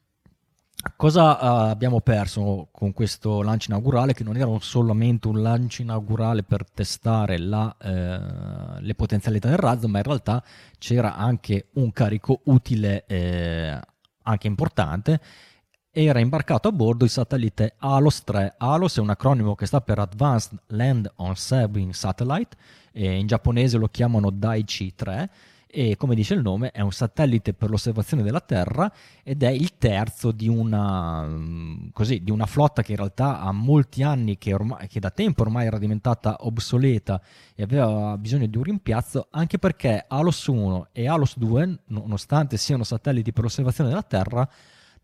Cosa uh, abbiamo perso con questo lancio inaugurale? Che non era solamente un lancio inaugurale per testare la, eh, le potenzialità del razzo, ma in realtà c'era anche un carico utile, eh, anche importante. Era imbarcato a bordo il satellite ALOS 3. ALOS è un acronimo che sta per Advanced Land on Sabine Satellite, in giapponese lo chiamano Daichi 3 e come dice il nome è un satellite per l'osservazione della Terra ed è il terzo di una, mm, così, di una flotta che in realtà ha molti anni, che, ormai, che da tempo ormai era diventata obsoleta e aveva bisogno di un rimpiazzo, anche perché Alos 1 e Alos 2, nonostante siano satelliti per l'osservazione della Terra,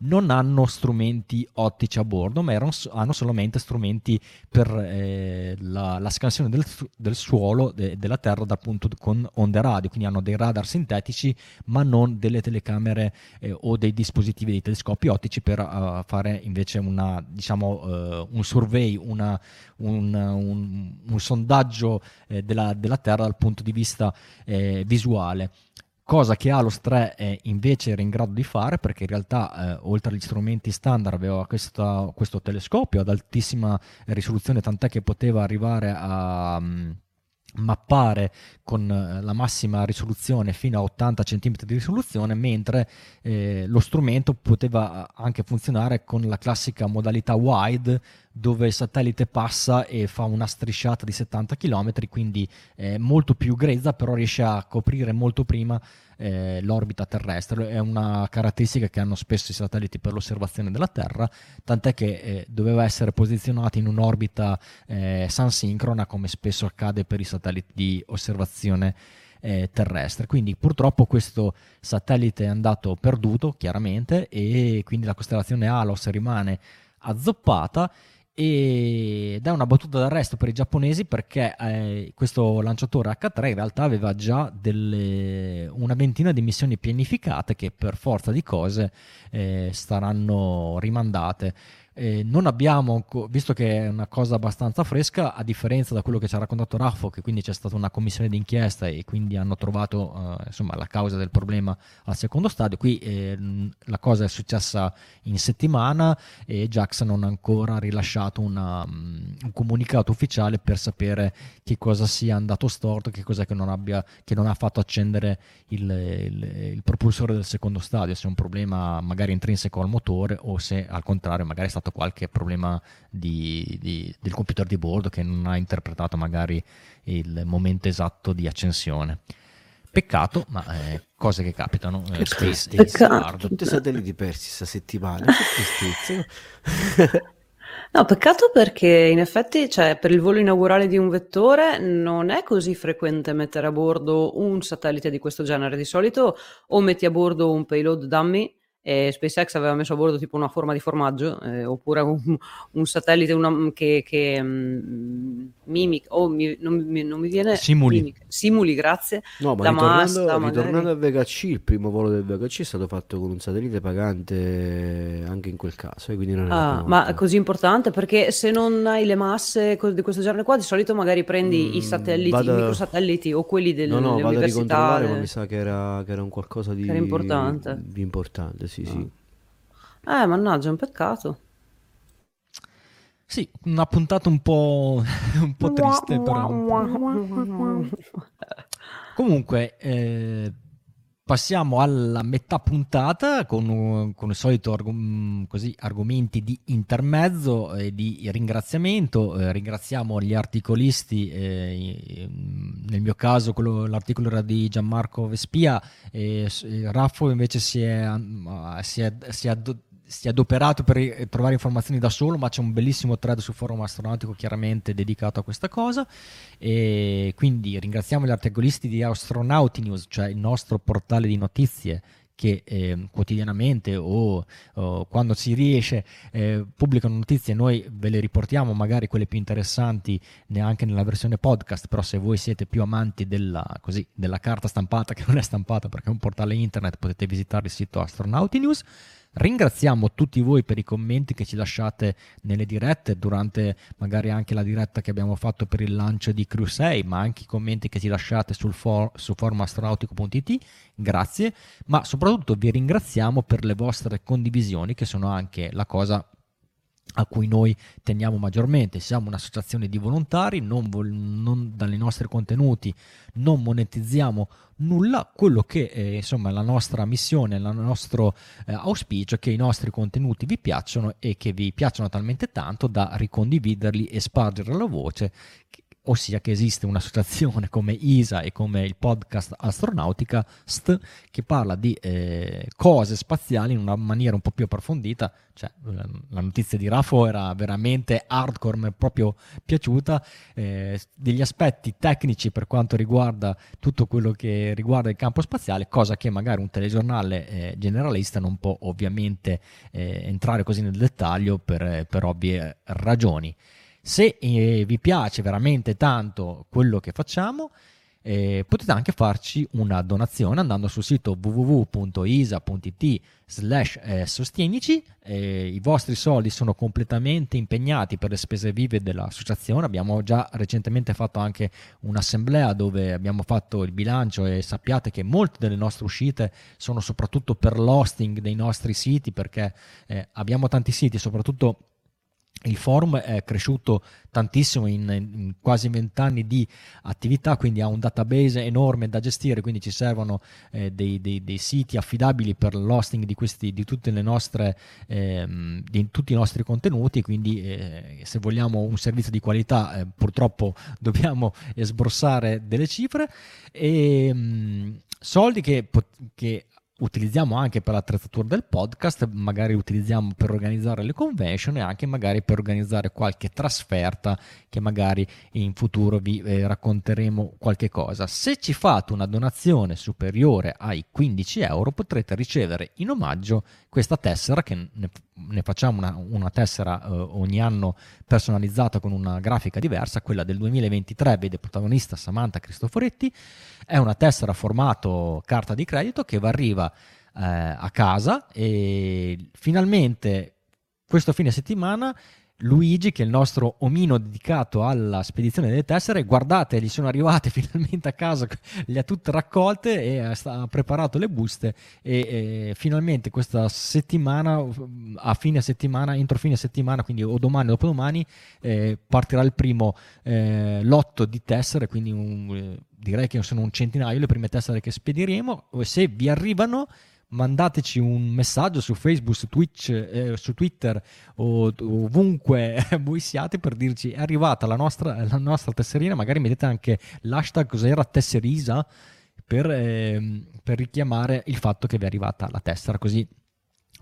non hanno strumenti ottici a bordo, ma erano, hanno solamente strumenti per eh, la, la, scansione del, del suolo de, della Terra dal punto con onde radio, quindi hanno dei radar sintetici, ma non delle telecamere eh, o dei dispositivi dei telescopi ottici per uh, fare invece una, diciamo, uh, un survey, una, un, un, un, sondaggio eh, della, della, Terra dal punto di vista eh, visuale cosa che Alos 3 è invece era in grado di fare perché in realtà eh, oltre agli strumenti standard aveva questa, questo telescopio ad altissima risoluzione tant'è che poteva arrivare a... Um, mappare con eh, la massima risoluzione fino a 80 cm di risoluzione, mentre eh, lo strumento poteva anche funzionare con la classica modalità wide dove il satellite passa e fa una strisciata di 70 km, quindi è molto più grezza, però riesce a coprire molto prima eh, l'orbita terrestre. È una caratteristica che hanno spesso i satelliti per l'osservazione della Terra, tant'è che eh, doveva essere posizionato in un'orbita eh, sansincrona, come spesso accade per i satelliti di osservazione eh, terrestre. Quindi purtroppo questo satellite è andato perduto, chiaramente, e quindi la costellazione Alos rimane azzoppata ed è una battuta d'arresto per i giapponesi perché eh, questo lanciatore H3 in realtà aveva già delle, una ventina di missioni pianificate che per forza di cose eh, saranno rimandate eh, non abbiamo, visto che è una cosa abbastanza fresca, a differenza da quello che ci ha raccontato Raffo, che quindi c'è stata una commissione d'inchiesta e quindi hanno trovato eh, insomma, la causa del problema al secondo stadio, qui eh, la cosa è successa in settimana e Jax non ha ancora rilasciato una, um, un comunicato ufficiale per sapere che cosa sia andato storto, che cosa che non, abbia, che non ha fatto accendere il, il, il propulsore del secondo stadio, se è un problema magari intrinseco al motore o se al contrario magari è stato stato qualche problema di, di, del computer di bordo che non ha interpretato magari il momento esatto di accensione. Peccato, ma eh, cose che capitano. Eh, Space Peccato. Tutti i satelliti persi questa settimana. No, peccato perché in effetti, cioè, per il volo inaugurale di un vettore non è così frequente mettere a bordo un satellite di questo genere. Di solito o metti a bordo un payload dummy e SpaceX aveva messo a bordo tipo una forma di formaggio eh, oppure un, un satellite una, che, che um, mimic oh, mi, non, mi, non, mi, viene simuli. mimic, simuli grazie. No ma ritornando, Masta, ritornando al Vega C il primo volo del Vega C è stato fatto con un satellite pagante anche in quel caso quindi non ah, ma è così importante? Perché se non hai le masse di questo genere qua di solito magari prendi mm, i satelliti vada... i microsatelliti o quelli delle no no vado a ricontrollare ma mi sa che era, che era un qualcosa di, importante. di importante sì, sì. Eh, mannaggia, è un peccato. Sì, una puntata un po', un po triste, però. Comunque, eh, passiamo alla metà puntata con, con il solito argom- così, argomenti di intermezzo e di ringraziamento. Eh, ringraziamo gli articolisti, eh, nel mio caso quello, l'articolo era di Gianmarco Vespia, e Raffo invece si è, si è, si è si è adoperato per trovare informazioni da solo, ma c'è un bellissimo thread sul forum astronautico chiaramente dedicato a questa cosa. E quindi ringraziamo gli articolisti di Astronauti News, cioè il nostro portale di notizie che eh, quotidianamente o, o, quando si riesce eh, pubblicano notizie, noi ve le riportiamo, magari quelle più interessanti neanche nella versione podcast, però se voi siete più amanti della, così, della carta stampata, che non è stampata perché è un portale internet, potete visitare il sito Astronauti News. Ringraziamo tutti voi per i commenti che ci lasciate nelle dirette, durante magari anche la diretta che abbiamo fatto per il lancio di Crew 6, ma anche i commenti che ci lasciate sul for- su forumastronautico.it. Grazie, ma soprattutto vi ringraziamo per le vostre condivisioni, che sono anche la cosa a cui noi teniamo maggiormente. Siamo un'associazione di volontari, non, vol- non dai nostri contenuti non monetizziamo nulla. Quello che eh, insomma la nostra missione, il nostro eh, auspicio è che i nostri contenuti vi piacciono e che vi piacciono talmente tanto da ricondividerli e spargere la voce ossia che esiste un'associazione come ISA e come il podcast Astronautica ST che parla di eh, cose spaziali in una maniera un po' più approfondita, cioè la notizia di Rafo era veramente hardcore, mi è proprio piaciuta, eh, degli aspetti tecnici per quanto riguarda tutto quello che riguarda il campo spaziale, cosa che magari un telegiornale eh, generalista non può ovviamente eh, entrare così nel dettaglio per, per ovvie ragioni. Se eh, vi piace veramente tanto quello che facciamo, eh, potete anche farci una donazione andando sul sito www.isa.it slash eh, sostienici. Eh, i vostri soldi sono completamente impegnati per le spese vive dell'associazione. Abbiamo già recentemente fatto anche un'assemblea dove abbiamo fatto il bilancio e sappiate che molte delle nostre uscite sono soprattutto per l'hosting dei nostri siti perché eh, abbiamo tanti siti soprattutto il forum è cresciuto tantissimo in, in quasi vent'anni di attività, quindi ha un database enorme da gestire, quindi ci servono eh, dei, dei, dei, siti affidabili per l'hosting di, questi, di, tutte le nostre, ehm, di tutti i nostri contenuti, quindi eh, se vogliamo un servizio di qualità eh, purtroppo dobbiamo sbrossare delle cifre. E mh, mm, soldi che, che utilizziamo anche per l'attrezzatura del podcast, magari utilizziamo per organizzare le convention e anche magari per organizzare qualche trasferta che magari in futuro vi eh, racconteremo qualche cosa. Se ci fate una donazione superiore ai 15 euro potrete ricevere in omaggio questa tessera che ne, ne facciamo una, una tessera eh, ogni anno personalizzata con una grafica diversa, quella del 2023 vede protagonista Samantha Cristoforetti, è una tessera formato carta di credito che va arriva eh, a casa e finalmente questo fine settimana Luigi, che è il nostro omino dedicato alla spedizione delle tessere, guardate, gli sono arrivate finalmente a casa, le ha tutte raccolte e ha preparato le buste e, e finalmente questa settimana, a fine settimana, entro fine settimana, quindi o domani o dopodomani, eh, partirà il primo eh, lotto di tessere, quindi un, eh, direi che sono un centinaio le prime tessere che spediremo, se vi arrivano mandateci un messaggio su Facebook, su Twitch, eh, su Twitter o ovunque voi siate per dirci è arrivata la nostra, la nostra tesserina, magari mettete anche l'hashtag cos'era tesserisa per, eh, per richiamare il fatto che vi è arrivata la tessera, così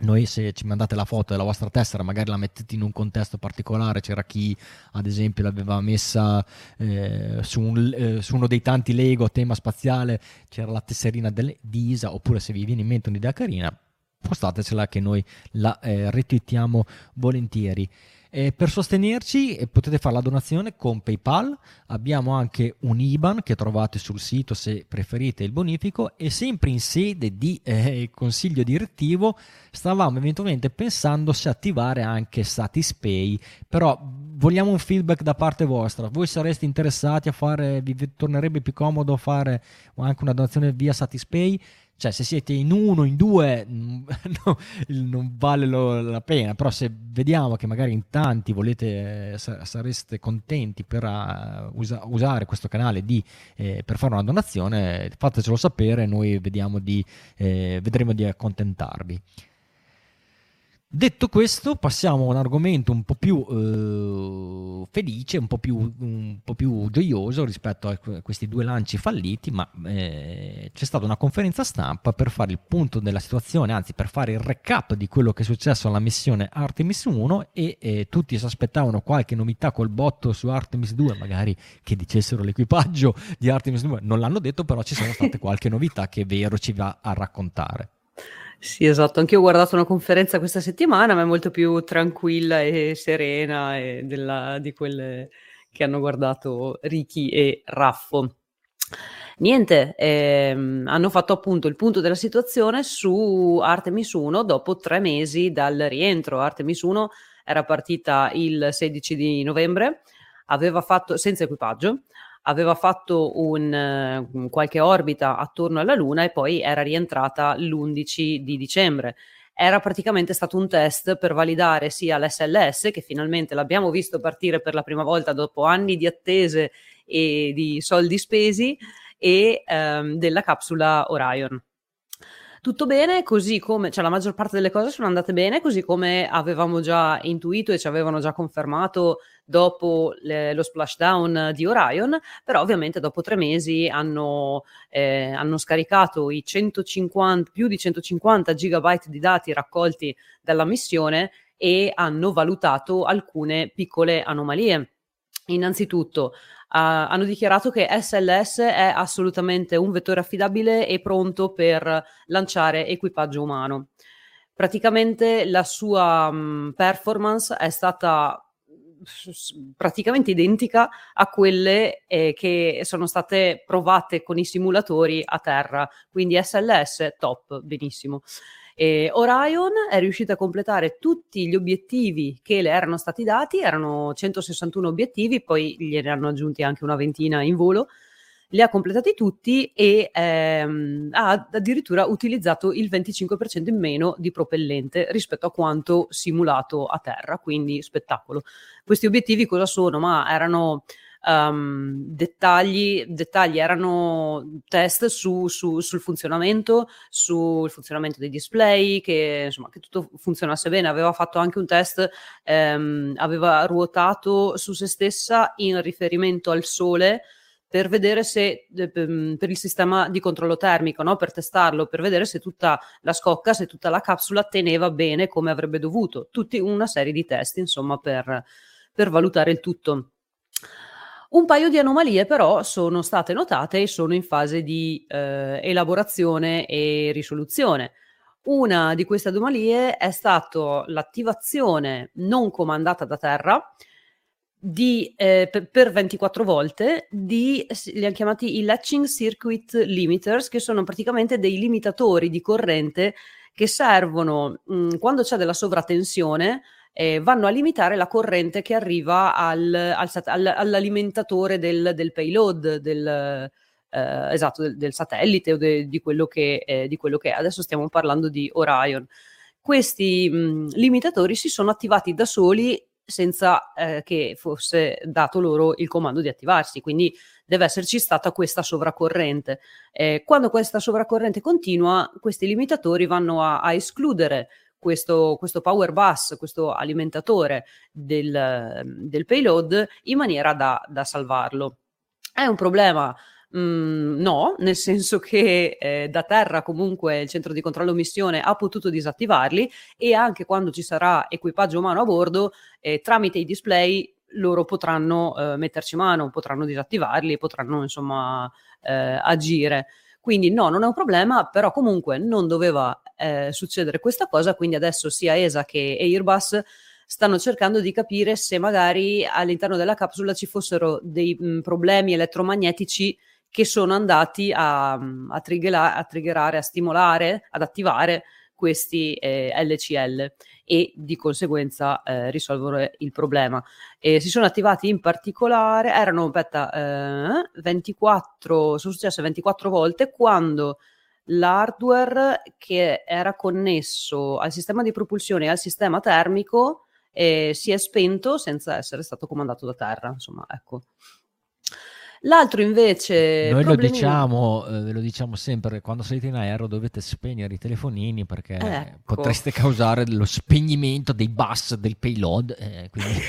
noi se ci mandate la foto della vostra tessera magari la mettete in un contesto particolare. C'era chi ad esempio l'aveva messa eh, su, un, eh, su, uno dei tanti Lego a tema spaziale. C'era la tesserina del, di Isa oppure se vi viene in mente un'idea carina postatecela che noi la eh, retweetiamo volentieri eh, per sostenerci eh, potete fare la donazione con PayPal, abbiamo anche un IBAN che trovate sul sito se preferite il bonifico. E sempre in sede di eh, consiglio direttivo stavamo eventualmente pensando se attivare anche Satispay, però vogliamo un feedback da parte vostra, voi sareste interessati a fare, vi tornerebbe più comodo fare anche una donazione via Satispay? Cioè, se siete in uno, in due, no, non vale la pena. Però se vediamo che magari in tanti volete, sareste contenti per uh, usa, usare questo canale di, eh, per fare una donazione, fatecelo sapere, noi di, eh, vedremo di accontentarvi. Detto questo, passiamo a un argomento un po' più eh, felice, un po' più, un po' più, gioioso rispetto a questi due lanci falliti, ma eh, c'è stata una conferenza stampa per fare il punto della situazione, anzi per fare il recap di quello che è successo alla missione Artemis 1 e eh, tutti si aspettavano qualche novità col botto su Artemis 2, magari che dicessero l'equipaggio di Artemis 2, non l'hanno detto, però ci sono state qualche novità che Vero ci va a raccontare. Sì, esatto. Anch'io ho guardato una conferenza questa settimana, ma è molto più tranquilla e serena e della, di quelle che hanno guardato Ricky e Raffo. Niente, ehm, hanno fatto appunto il punto della situazione su Artemis 1 dopo tre mesi dal rientro. Artemis 1 era partita il 16 di novembre, aveva fatto senza equipaggio, aveva fatto un, uh, qualche orbita attorno alla Luna e poi era rientrata l'11 di dicembre. Era praticamente stato un test per validare sia l'SLS, che finalmente l'abbiamo visto partire per la prima volta dopo anni di attese e di soldi spesi, e um, della capsula Orion tutto bene, così come, cioè la maggior parte delle cose sono andate bene, così come avevamo già intuito e ci avevano già confermato dopo le, lo splashdown di Orion, però ovviamente dopo tre mesi hanno, eh, hanno scaricato i 150, più di 150 gigabyte di dati raccolti dalla missione e hanno valutato alcune piccole anomalie. Innanzitutto, hanno dichiarato che SLS è assolutamente un vettore affidabile e pronto per lanciare equipaggio umano. Praticamente la sua um, performance è stata praticamente identica a quelle eh, che sono state provate con i simulatori a terra, quindi SLS top, benissimo. E Orion è riuscita a completare tutti gli obiettivi che le erano stati dati, erano 161 obiettivi, poi gliene hanno aggiunti anche una ventina in volo, li ha completati tutti e ehm, ha addirittura utilizzato il 25% in meno di propellente rispetto a quanto simulato a terra, quindi spettacolo. Questi obiettivi cosa sono? Ma erano um, dettagli, dettagli, erano test su, su, sul funzionamento, sul funzionamento dei display, che, insomma, che tutto funzionasse bene. Aveva fatto anche un test, um, aveva ruotato su se stessa in riferimento al sole per vedere se per il sistema di controllo termico, no? per testarlo, per vedere se tutta la scocca, se tutta la capsula teneva bene come avrebbe dovuto. Tutti una serie di test, insomma, per, per valutare il tutto. Un paio di anomalie però sono state notate e sono in fase di eh, elaborazione e risoluzione. Una di queste anomalie è stata l'attivazione non comandata da terra di, eh, per, per 24 volte di, li hanno chiamati i latching circuit limiters, che sono praticamente dei limitatori di corrente che servono mh, quando c'è della sovratensione eh, vanno a limitare la corrente che arriva al, al, al, all'alimentatore del, del payload, del, eh, esatto, del, del, satellite o de, di, quello che, eh, di, quello che, è. Adesso stiamo parlando di Orion. Questi mh, limitatori si sono attivati da soli senza eh, che fosse dato loro il comando di attivarsi, quindi deve esserci stata questa sovraccorrente. Eh, quando questa sovraccorrente continua, questi limitatori vanno a, a escludere questo, questo power bus, questo alimentatore del, del payload in maniera da, da salvarlo. È un problema Mm, no, nel senso che eh, da terra comunque il centro di controllo missione ha potuto disattivarli e anche quando ci sarà equipaggio umano a bordo, eh, tramite i display loro potranno eh, metterci mano, potranno disattivarli, potranno insomma eh, agire. Quindi no, non è un problema, però comunque non doveva eh, succedere questa cosa, quindi adesso sia ESA che Airbus stanno cercando di capire se magari all'interno della capsula ci fossero dei mh, mm, problemi elettromagnetici che sono andati a, triggera, a triggerare, a stimolare, ad attivare questi eh, LCL e di conseguenza eh, risolvere il problema. E si sono attivati in particolare, erano aspetta, eh, 24, sono successe 24 volte quando l'hardware che era connesso al sistema di propulsione e al sistema termico eh, si è spento senza essere stato comandato da terra. Insomma, ecco. L'altro invece... Noi lo diciamo, eh, ve lo diciamo sempre, quando salite in aereo dovete spegnere i telefonini perché ecco. potreste causare lo spegnimento dei bus del payload. Eh, quindi...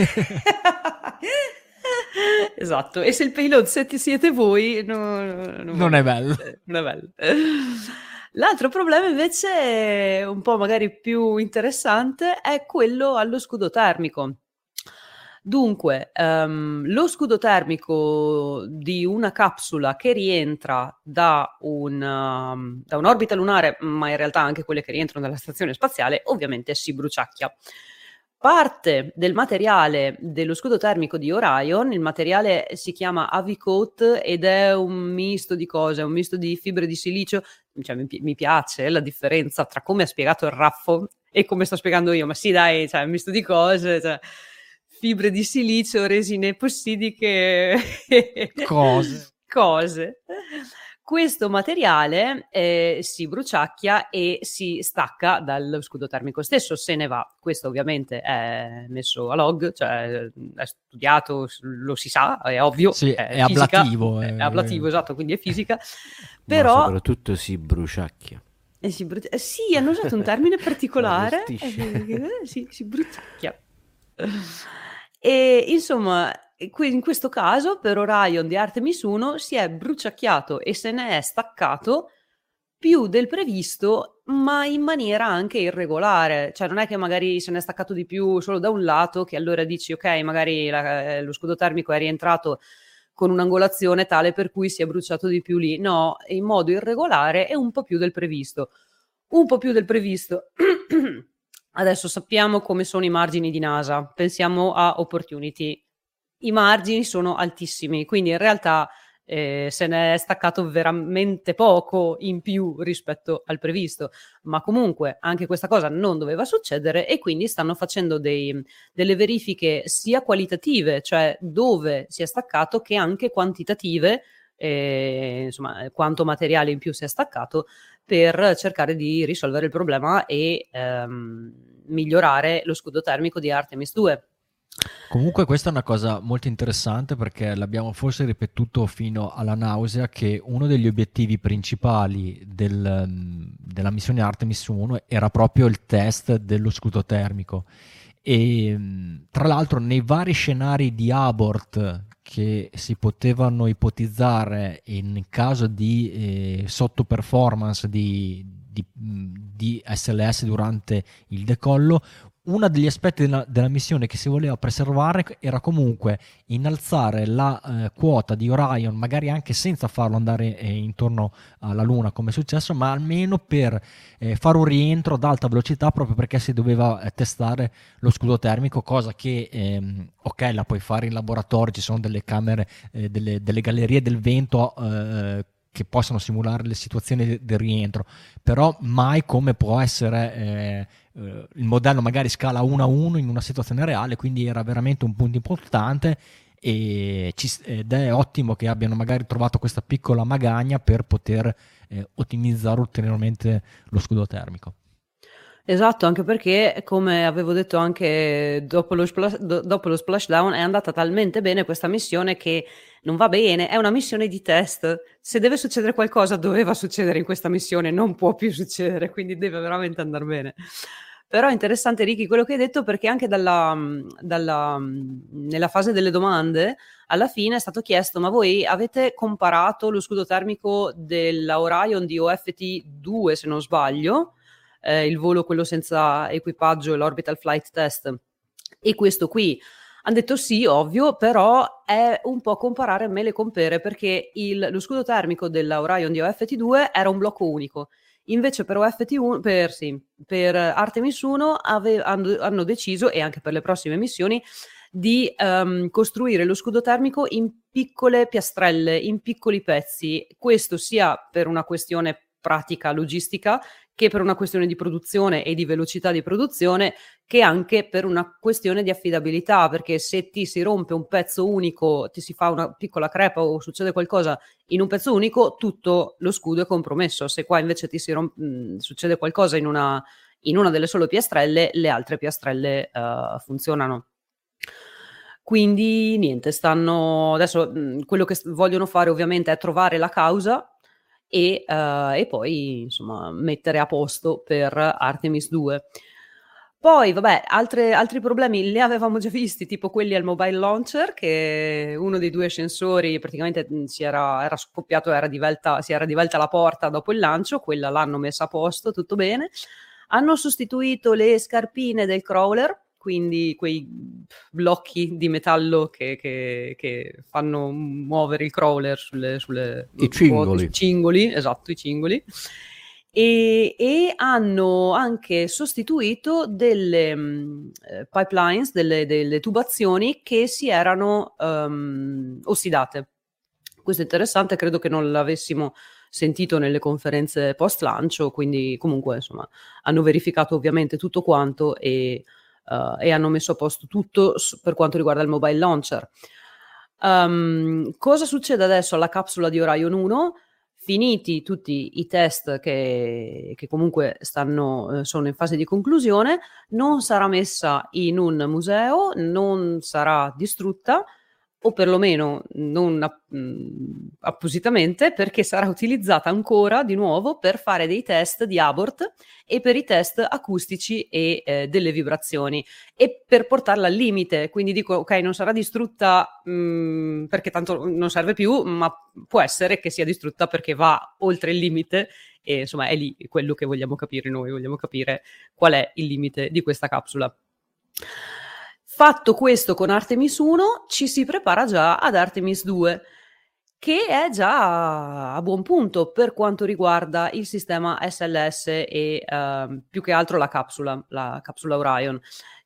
esatto, e se il payload siete voi no, no, non, è bello. non è bello. L'altro problema invece, un po' magari più interessante, è quello allo scudo termico. Dunque, um, lo scudo termico di una capsula che rientra da, un, um, da un'orbita lunare, ma in realtà anche quelle che rientrano dalla stazione spaziale, ovviamente si bruciacchia. Parte del materiale dello scudo termico di Orion, il materiale si chiama Avicoat ed è un misto di cose, un misto di fibre di silicio, cioè, mi, mi, piace la differenza tra come ha spiegato il Raffo e come sto spiegando io, ma sì dai, cioè, un misto di cose, cioè, fibre di silicio, resine epossidiche, cose. cose. Questo materiale eh, si bruciacchia e si stacca dallo scudo termico stesso, se ne va. Questo ovviamente è messo a log, cioè è studiato, lo si sa, è ovvio. Sì, è, è ablativo. È, è ablativo, esatto, quindi è fisica. Però... Ma soprattutto si bruciacchia. Eh, si eh, sì, hanno usato un termine particolare. eh, sì, si bruciacchia. E insomma, in questo caso per Orion di Artemis 1 si è bruciacchiato e se ne è staccato più del previsto, ma in maniera anche irregolare. Cioè non è che magari se ne è staccato di più solo da un lato, che allora dici ok, magari la, eh, lo scudo termico è rientrato con un'angolazione tale per cui si è bruciato di più lì. No, in modo irregolare e un po' più del previsto. Un po' più del previsto Adesso sappiamo come sono i margini di NASA, pensiamo a Opportunity. I margini sono altissimi, quindi in realtà eh, se ne è staccato veramente poco in più rispetto al previsto, ma comunque anche questa cosa non doveva succedere e quindi stanno facendo dei, delle verifiche sia qualitative, cioè dove si è staccato, che anche quantitative, eh, insomma quanto materiale in più si è staccato per cercare di risolvere il problema e ehm, migliorare lo scudo termico di Artemis 2. Comunque questa è una cosa molto interessante perché l'abbiamo forse ripetuto fino alla nausea che uno degli obiettivi principali del, della missione Artemis 1 era proprio il test dello scudo termico e tra l'altro nei vari scenari di abort che si potevano ipotizzare in caso di eh, sottoperformance di, di, di SLS durante il decollo, uno degli aspetti della, della, missione che si voleva preservare era comunque innalzare la eh, quota di Orion, magari anche senza farlo andare eh, intorno alla Luna come è successo, ma almeno per eh, fare un rientro ad alta velocità proprio perché si doveva eh, testare lo scudo termico, cosa che ehm, ok la puoi fare in laboratorio, ci sono delle camere, eh, delle, delle, gallerie del vento eh, che possono simulare le situazioni del rientro, però mai come può essere eh, il modello magari scala 1 a 1 in una situazione reale, quindi era veramente un punto importante ci, ed è ottimo che abbiano magari trovato questa piccola magagna per poter eh, ottimizzare ulteriormente lo scudo termico. Esatto, anche perché, come avevo detto anche dopo lo, splash, dopo lo splashdown, è andata talmente bene questa missione che non va bene, è una missione di test. Se deve succedere qualcosa, doveva succedere in questa missione, non può più succedere, quindi deve veramente andare bene. Però è interessante, Ricky, quello che hai detto, perché anche dalla, dalla, nella fase delle domande, alla fine è stato chiesto: ma voi avete comparato lo scudo termico della Orion di OFT 2, se non sbaglio, eh, il volo quello senza equipaggio, l'orbital flight test, e questo qui? Hanno detto sì, ovvio, però è un po' comparare mele con pere perché il, lo scudo termico della Orion di OFT2 era un blocco unico Invece per OFT1, per, sì, per Artemis 1 ave, hanno, hanno, deciso, e anche per le prossime missioni, di um, costruire lo scudo termico in piccole piastrelle, in piccoli pezzi. Questo sia per una questione pratica, logistica, che per una questione di produzione e di velocità di produzione, che anche per una questione di affidabilità, perché se ti si rompe un pezzo unico, ti si fa una piccola crepa o succede qualcosa in un pezzo unico, tutto lo scudo è compromesso. Se qua invece ti si rompe, mh, succede qualcosa in una, in una, delle sole piastrelle, le altre piastrelle uh, funzionano. Quindi niente, stanno adesso mh, quello che vogliono fare ovviamente è trovare la causa e, uh, e poi insomma mettere a posto per Artemis 2. Poi, vabbè, altre, altri problemi li avevamo già visti, tipo quelli al mobile launcher, che uno dei due ascensori praticamente si era, era scoppiato, era divelta, si era divelta la porta dopo il lancio, quella l'hanno messa a posto, tutto bene. Hanno sostituito le scarpine del crawler, quindi quei blocchi di metallo che, che, che fanno muovere il crawler sulle, sulle I cingoli. cingoli, esatto, i cingoli. E, e, hanno anche sostituito delle um, pipelines, delle, delle, tubazioni che si erano um, ossidate. Questo è interessante, credo che non l'avessimo sentito nelle conferenze post lancio, quindi comunque insomma hanno verificato ovviamente tutto quanto e uh, e hanno messo a posto tutto per quanto riguarda il mobile launcher. Um, cosa succede adesso alla capsula di Orion 1? Finiti tutti i test che, che comunque stanno, eh, sono in fase di conclusione, non sarà messa in un museo, non sarà distrutta, o perlomeno non app- appositamente, perché sarà utilizzata ancora di nuovo per fare dei test di abort e per i test acustici e eh, delle vibrazioni e per portarla al limite. Quindi dico, ok, non sarà distrutta mh, perché tanto non serve più, ma può essere che sia distrutta perché va oltre il limite e insomma è lì quello che vogliamo capire noi, vogliamo capire qual è il limite di questa capsula. Fatto questo con Artemis 1, ci si prepara già ad Artemis 2. che è già a buon punto per quanto riguarda il sistema SLS e uh, più che altro la capsula, la capsula Orion.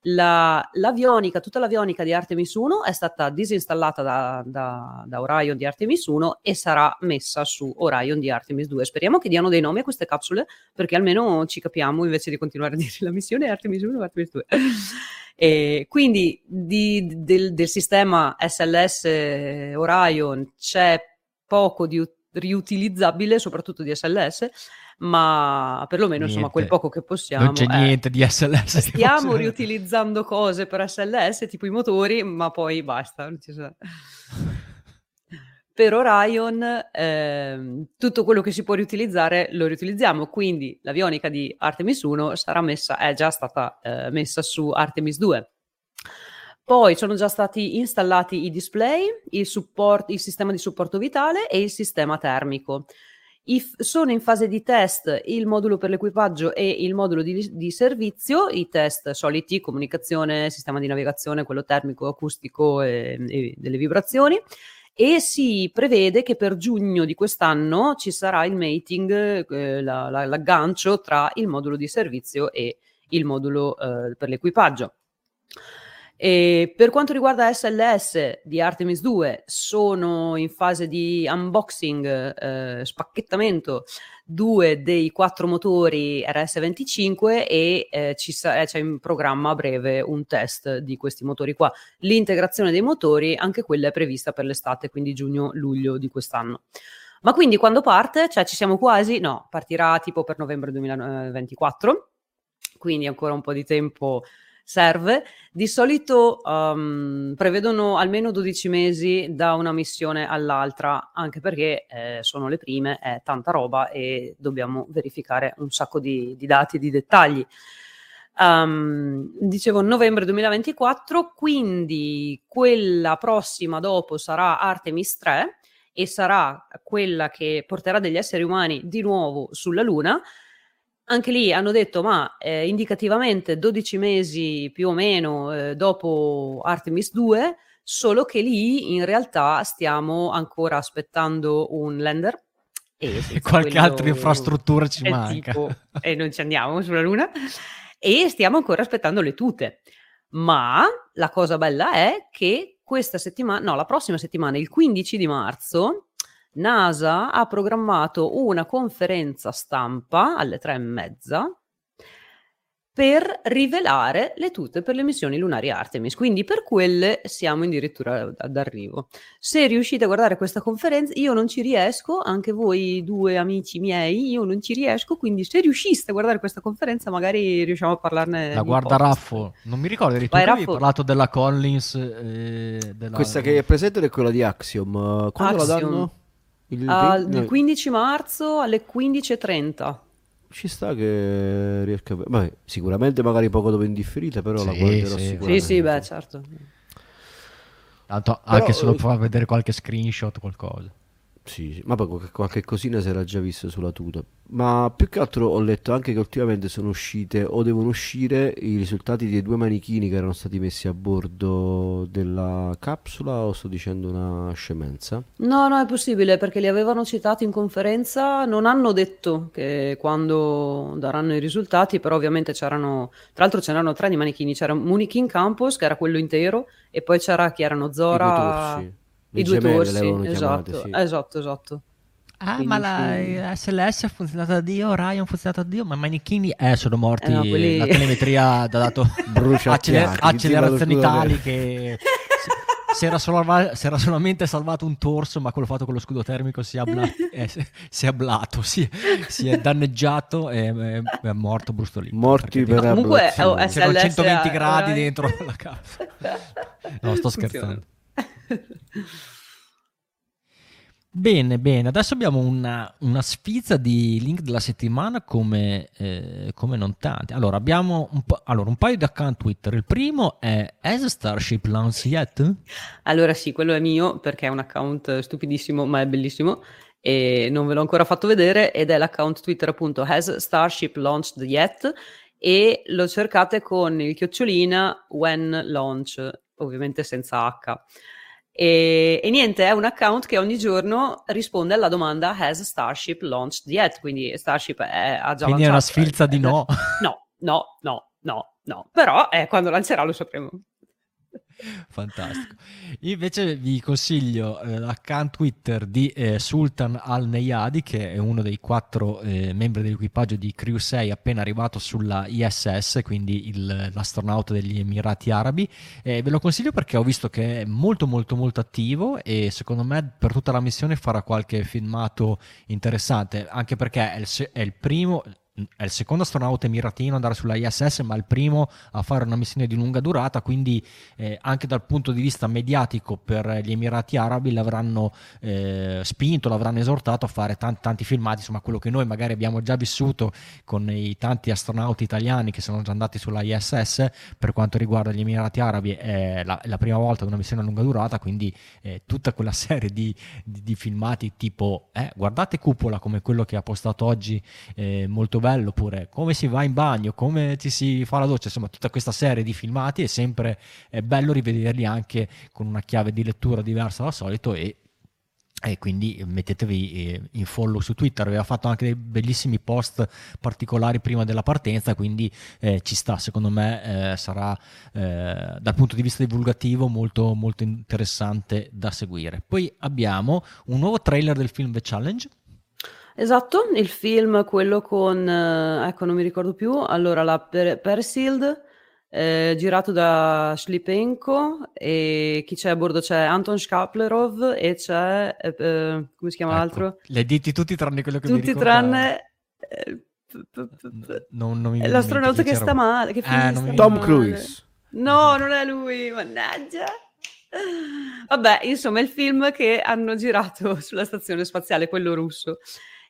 La, l'avionica, tutta l'avionica di Artemis 1 è stata disinstallata da, da, da, Orion di Artemis 1 e sarà messa su Orion di Artemis 2. Speriamo che diano dei nomi a queste capsule perché almeno ci capiamo invece di continuare a dire la missione Artemis 1 e Artemis 2. E quindi di, del, del, sistema SLS Orion c'è poco di riutilizzabile, soprattutto di SLS, ma perlomeno niente. insomma quel poco che possiamo. Non c'è eh, niente di SLS. Stiamo riutilizzando cose per SLS, tipo i motori, ma poi basta. Per Orion eh, tutto quello che si può riutilizzare lo riutilizziamo, quindi l'avionica di Artemis 1 sarà messa, è già stata eh, messa su Artemis 2. Poi sono già stati installati i display, il, support, il sistema di supporto vitale e il sistema termico. If, sono in fase di test il modulo per l'equipaggio e il modulo di, di, servizio, i test soliti, comunicazione, sistema di navigazione, quello termico, acustico e, e delle vibrazioni e si prevede che per giugno di quest'anno ci sarà il mating, eh, la, la, l'aggancio tra il modulo di servizio e il modulo eh, per l'equipaggio. E per quanto riguarda SLS di Artemis 2, sono in fase di unboxing, eh, spacchettamento due dei quattro motori RS25 e eh, ci sa- eh, c'è in programma a breve un test di questi motori qua. L'integrazione dei motori, anche quella è prevista per l'estate, quindi giugno-luglio di quest'anno. Ma quindi quando parte? Cioè ci siamo quasi? No, partirà tipo per novembre 2024, quindi ancora un po' di tempo serve. Di solito um, prevedono almeno 12 mesi da una missione all'altra, anche perché eh, sono le prime, è tanta roba e dobbiamo verificare un sacco di, di dati e di dettagli. Um, dicevo novembre 2024, quindi quella prossima dopo sarà Artemis 3 e sarà quella che porterà degli esseri umani di nuovo sulla Luna anche lì hanno detto, ma eh, indicativamente 12 mesi più o meno eh, dopo Artemis 2, solo che lì in realtà stiamo ancora aspettando un lander. E, e qualche quello... altra infrastruttura ci manca. Tipo, e non ci andiamo sulla Luna. E stiamo ancora aspettando le tute. Ma la cosa bella è che questa settimana, no, la prossima settimana, il 15 di marzo, NASA ha programmato una conferenza stampa alle tre e mezza per rivelare le tute per le missioni lunari Artemis. Quindi per quelle siamo addirittura d'arrivo. Se riuscite a guardare questa conferenza, io non ci riesco, anche voi due amici miei, io non ci riesco, quindi se riusciste a guardare questa conferenza magari riusciamo a parlarne. La guarda Raffo, non mi ricordo, eri tu Vai, hai parlato della Collins. Eh, della... Questa che è presente è quella di Axiom. Quando Axiom. la danno? Il, uh, il 15 marzo alle 15.30. Ci sta che riesca a... Vabbè, sicuramente magari poco dopo in differita, però sì, la guarderò sì. Sì, sì, beh, certo. Tanto anche però, se lo fa vedere qualche screenshot, qualcosa. Sì, sì, ma poi qualche, cosina si era già vista sulla tuta. Ma più che altro ho letto anche che ultimamente sono uscite o devono uscire i risultati dei due manichini che erano stati messi a bordo della capsula o sto dicendo una scemenza? No, no, è possibile perché li avevano citati in conferenza, non hanno detto che quando daranno i risultati, però ovviamente c'erano, tra l'altro c'erano tre di manichini, c'era Munikin Campus che era quello intero e poi c'era chi erano Zora... I due torsi, esatto, chiamate, sì. esatto, esatto. Ah, Quindi ma la SLS ha funzionato da Dio, Orion ha funzionato da Dio, ma i manichini eh, sono morti. Eh no, quelli... La telemetria ha dato acceler- accelerazioni tali che si era, solo, si era, solamente salvato un torso, ma quello fatto con lo scudo termico si è, abla- eh, si è ablato, si, si, è danneggiato e è, è morto brustolito. Morti per no, Comunque, oh, c'erano 120 gradi dentro la capsula. No, sto scherzando. Bene, bene, adesso abbiamo una, una sfizza di link della settimana come, eh, come non tanti. Allora, abbiamo un, po- allora, un paio di account Twitter. Il primo è Has Starship Launched Yet? Allora sì, quello è mio perché è un account stupidissimo ma è bellissimo e non ve l'ho ancora fatto vedere ed è l'account Twitter appunto Has Starship Launched Yet e lo cercate con il chiocciolina when launch, ovviamente senza H. E, e, niente, è un account che ogni giorno risponde alla domanda Has Starship launched yet? Quindi Starship è, ha già Quindi lanciato. è una sfilza di no. No, no, no, no, no. Però eh, quando lancerà lo sapremo. Fantastico. Invece vi consiglio eh, l'account Twitter di eh, Sultan Al Neyadi, che è uno dei quattro eh, membri dell'equipaggio di Crew 6 appena arrivato sulla ISS, quindi il, l'astronauta degli Emirati Arabi. ve lo consiglio perché ho visto che è molto molto molto attivo e secondo me per tutta la missione farà qualche filmato interessante, anche perché è il, è il primo è il secondo astronauta emiratino ad andare sulla ISS, ma il primo a fare una missione di lunga durata, quindi eh, anche dal punto di vista mediatico per gli Emirati Arabi l'avranno eh, spinto, l'avranno esortato a fare tanti, tanti, filmati, insomma quello che noi magari abbiamo già vissuto con i tanti astronauti italiani che sono già andati sulla ISS, per quanto riguarda gli Emirati Arabi è la, la prima volta una missione a lunga durata, quindi eh, tutta quella serie di, di, di filmati tipo eh, guardate Cupola come quello che ha postato oggi eh, molto bello, oppure come si va in bagno, come ci si fa la doccia, insomma tutta questa serie di filmati è sempre è bello rivederli anche con una chiave di lettura diversa dal solito e e quindi mettetevi eh, in follow su Twitter, aveva fatto anche dei bellissimi post particolari prima della partenza, quindi eh, ci sta, secondo me eh, sarà eh, dal punto di vista divulgativo molto, molto interessante da seguire. Poi abbiamo un nuovo trailer del film The Challenge, Esatto, il film, quello con, eh, ecco, non mi ricordo più, allora la per- Persild, eh, girato da Shlipenko e chi c'è a bordo? C'è Anton Shkaplerov e c'è, eh, eh, come si chiama ecco, l'altro? Le diti tutti tranne quello che tutti mi ricorda. tranne... Eh, non, non mi è l'astronauta che sta male, che eh, Tom male. Cruise. No, non è lui, mannaggia. Vabbè, insomma, è il film che hanno girato sulla stazione spaziale, quello russo.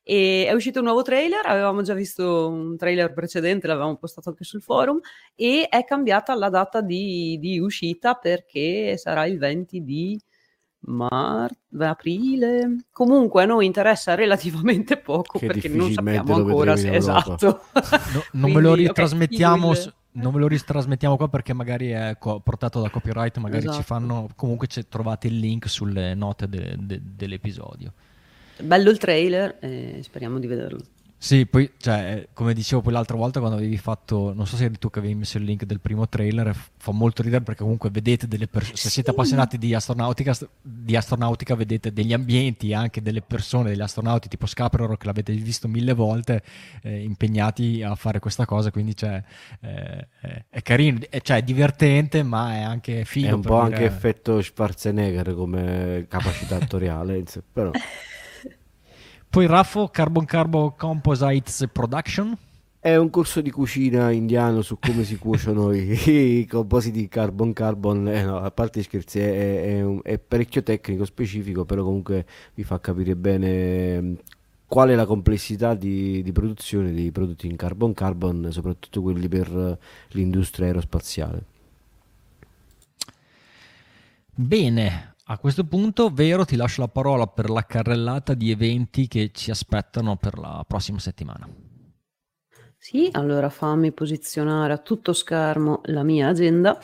E è uscito un nuovo trailer, avevamo già visto un trailer precedente, l'avevamo postato anche sul forum, e è cambiata la data di, di uscita perché sarà il 20 di marzo, aprile. Comunque a noi interessa relativamente poco che perché non sappiamo ancora se esatto. No, non Quindi, me lo ritrasmettiamo. Okay, non ve lo ritrasmettiamo qua perché magari è co- portato da copyright, magari esatto. ci fanno. Comunque trovate il link sulle note de- de- dell'episodio. Bello il trailer e speriamo di vederlo. Sì, poi, cioè, come dicevo poi l'altra volta quando avevi fatto, non so se eri tu che avevi messo il link del primo trailer, fa molto ridere perché comunque vedete delle persone, se siete appassionati di astronautica, di astronautica vedete degli ambienti, anche delle persone, degli astronauti tipo Scaprero che l'avete visto mille volte, eh, impegnati a fare questa cosa, quindi cioè, eh, è carino, è, cioè, è divertente ma è anche figo. È un po' dire... anche effetto Schwarzenegger come capacità attoriale, però... Poi Raffo, Carbon Carbon Composites Production. È un corso di cucina indiano su come si cuociono i, i, compositi carbon carbon, eh no, a parte scherzi, è, è, un, è, parecchio tecnico, specifico, però comunque vi fa capire bene mm, qual è la complessità di, di produzione di prodotti in carbon carbon, soprattutto quelli per l'industria aerospaziale. Bene, a questo punto, Vero, ti lascio la parola per la carrellata di eventi che ci aspettano per la prossima settimana. Sì, allora fammi posizionare a tutto schermo la mia agenda.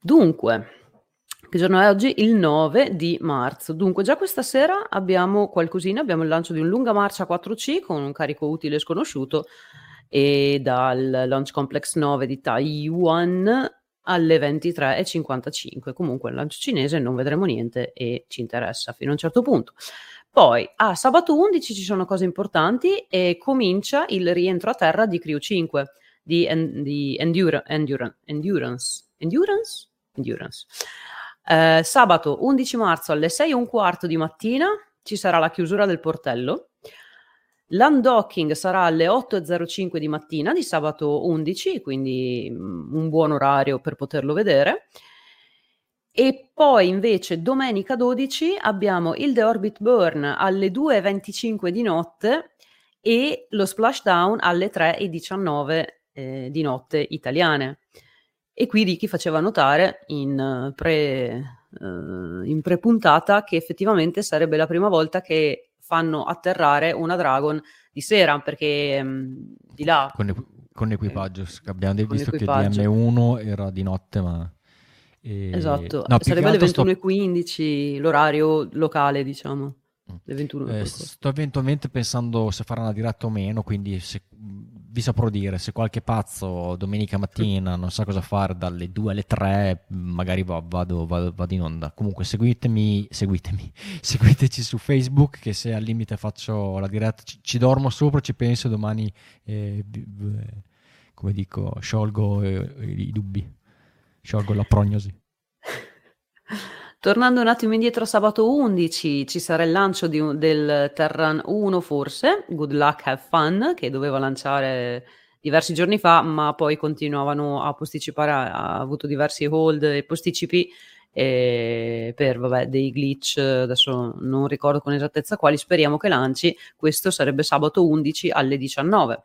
Dunque, che giorno è oggi? Il 9 di marzo. Dunque, già questa sera abbiamo qualcosina, abbiamo il lancio di un lunga marcia 4C con un carico utile sconosciuto e dal Launch Complex 9 di Taiwan alle 23.55. Comunque il lancio cinese non vedremo niente e ci interessa fino a un certo punto. Poi a sabato 11 ci sono cose importanti e comincia il rientro a terra di Crew 5 di, en- di endura- endura- Endurance. Endurance? Endurance. Eh, sabato 11 marzo alle 6 e un quarto di mattina ci sarà la chiusura del portello L'undocking sarà alle 8.05 di mattina di sabato 11, quindi mm, un buon orario per poterlo vedere. E poi invece domenica 12 abbiamo il The Orbit Burn alle 2.25 di notte e lo splashdown alle 3.19 eh, di notte italiane. E qui Ricky faceva notare in, pre, uh, in pre-puntata che effettivamente sarebbe la prima volta che fanno atterrare una Dragon di sera perché mh, mm, di là con, con equipaggio eh, abbiamo visto che il DM1 era di notte ma E... Esatto, no, sarebbe alle 21.15 sto... l'orario locale, diciamo. Mm. Le 21 eh, sto eventualmente pensando se farà una diretta o meno, quindi se, vi saprò dire se qualche pazzo domenica mattina non sa cosa fare dalle 2 alle 3, magari vado, vado, vado in onda. Comunque seguitemi, seguitemi, seguiteci su Facebook che se al limite faccio la diretta ci, ci dormo sopra, ci penso domani, eh, come dico, sciolgo eh, i dubbi, sciolgo la prognosi. Tornando un attimo indietro, sabato 11 ci sarà il lancio un, del Terran 1 forse, Good Luck Have Fun, che doveva lanciare diversi giorni fa, ma poi continuavano a posticipare, ha avuto diversi hold e posticipi eh, per vabbè, dei glitch, adesso non ricordo con esattezza quali, speriamo che lanci, questo sarebbe sabato 11 alle 19.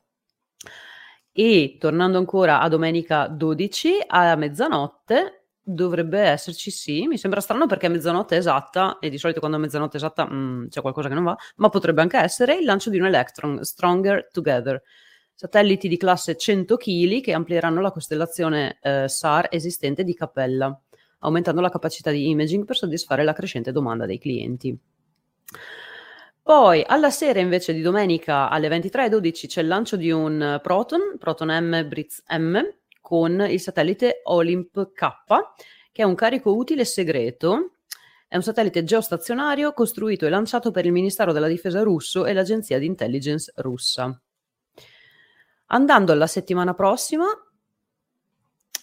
E tornando ancora a domenica 12 a mezzanotte Dovrebbe esserci, sì. Mi sembra strano perché è mezzanotte esatta, e di solito quando è mezzanotte esatta mm, c'è qualcosa che non va, ma potrebbe anche essere il lancio di un Electron, Stronger Together. Satelliti di classe 100 kg che amplieranno la costellazione eh, SAR esistente di Capella, aumentando la capacità di imaging per soddisfare la crescente domanda dei clienti. Poi alla sera invece di domenica alle 23.12 c'è il lancio di un Proton, Proton M Britz M, con il satellite Olymp K, che è un carico utile segreto. È un satellite geostazionario costruito e lanciato per il Ministero della Difesa russo e l'Agenzia di Intelligence russa. Andando alla settimana prossima,